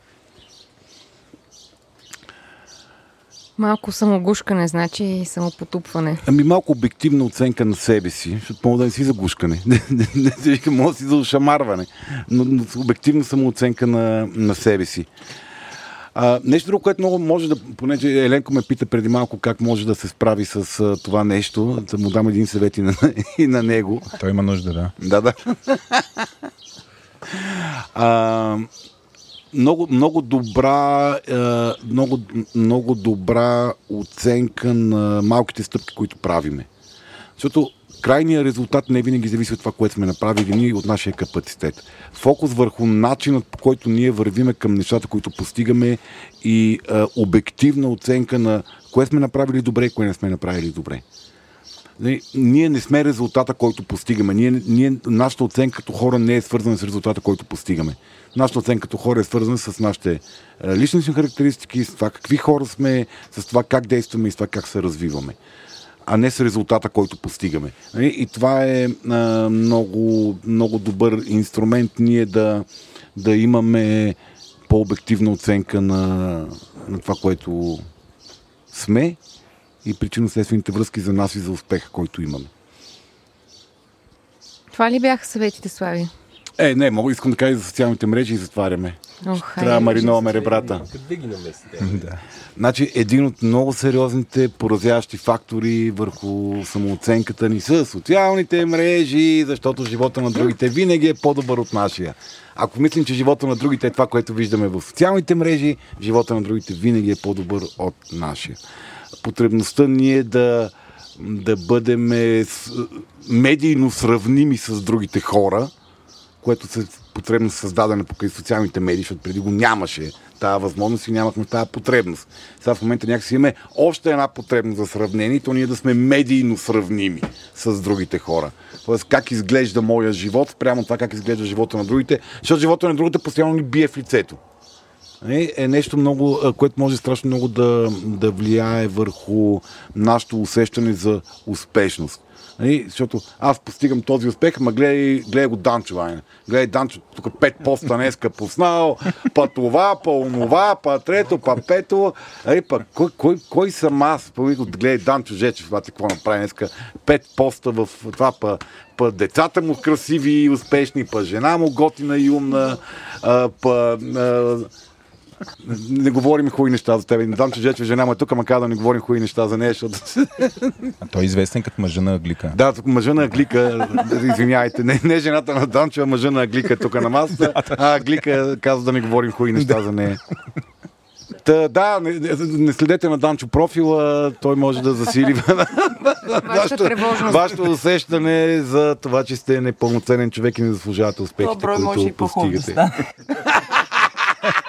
Малко самогушкане, значи самопотупване. Ами малко обективна оценка на себе си, защото мога да не си за гушкане. (laughs) Не, се вика, мога да си за ушамарване. Но, но обективна самооценка на, на себе си. А, нещо друго, което много може да, понеже Еленко ме пита преди малко как може да се справи с а, това нещо, да му дам един съвет и на, (laughs) и на него. Той има нужда, да. Да, да. (laughs) а, много, много добра, е, много, много добра оценка на малките стъпки, които правиме. Защото крайният резултат не винаги зависи от това, което сме направили ние от нашия капацитет. Фокус върху начинът, по който ние вървиме към нещата, които постигаме и е, обективна оценка на кое сме направили добре и кое не сме направили добре. Нали, ние не сме резултата, който постигаме. Ние, ние, нашата оценка като хора не е свързана с резултата, който постигаме. Нашата оценка като хора е свързана с нашите личностни характеристики, с това какви хора сме, с това как действаме и с това как се развиваме а не с резултата, който постигаме. Нали, И това е а, много, много добър инструмент ние да, да имаме по-обективна оценка на, на това, което сме и причинно-следствените връзки за нас и за успеха, който имаме. Това ли бяха съветите, Слави? Е, не, мога, искам да кажа за социалните мрежи и затваряме. Ох, Трябва да мариноваме ребрата. Къде ги намесите? да. Значи, един от много сериозните поразяващи фактори върху самооценката ни са социалните мрежи, защото живота на другите винаги е по-добър от нашия. Ако мислим, че живота на другите е това, което виждаме в социалните мрежи, живота на другите винаги е по-добър от нашия. Потребността ни е да, да бъдем медийно сравними с другите хора, което се потребност създадена покрай социалните медии, защото преди го нямаше тази възможност и нямахме тази потребност. Сега в момента някакси имаме още една потребност за сравнение, то ние да сме медийно сравними с другите хора. Тоест как изглежда моя живот, спрямо това как изглежда живота на другите, защото живота на другите постоянно ни бие в лицето. Е, е нещо много, а, което може страшно много да, да влияе върху нашето усещане за успешност. Нали? Защото аз постигам този успех, ама гледай, гледай го Данчо, Вайна. Гледай Данчо, тук пет поста днеска поснал, па това, па онова, па трето, па пето. Нали? Па, кой, кой, кой съм аз? Гледай Данчо Жечев, това какво направи днеска. Пет поста в това, па, па децата му красиви и успешни, па жена му готина и умна, па а, не говорим хубави неща за теб. Не знам, че Жечев жена му е тук, ама каза да не говорим хубави неща за нея, защото... А той е известен като мъжа на Аглика. Да, мъжа на Аглика, извиняйте, не, не жената на Данчо, а мъжа на Аглика е тук на масата, а Аглика каза да не говорим хубави неща за нея. Та, да, не, не следете на Данчо профила, той може да засили (laughs) вашето, вашето усещане за това, че сте непълноценен човек и не заслужавате успехите, може и които по-хубаво да (laughs)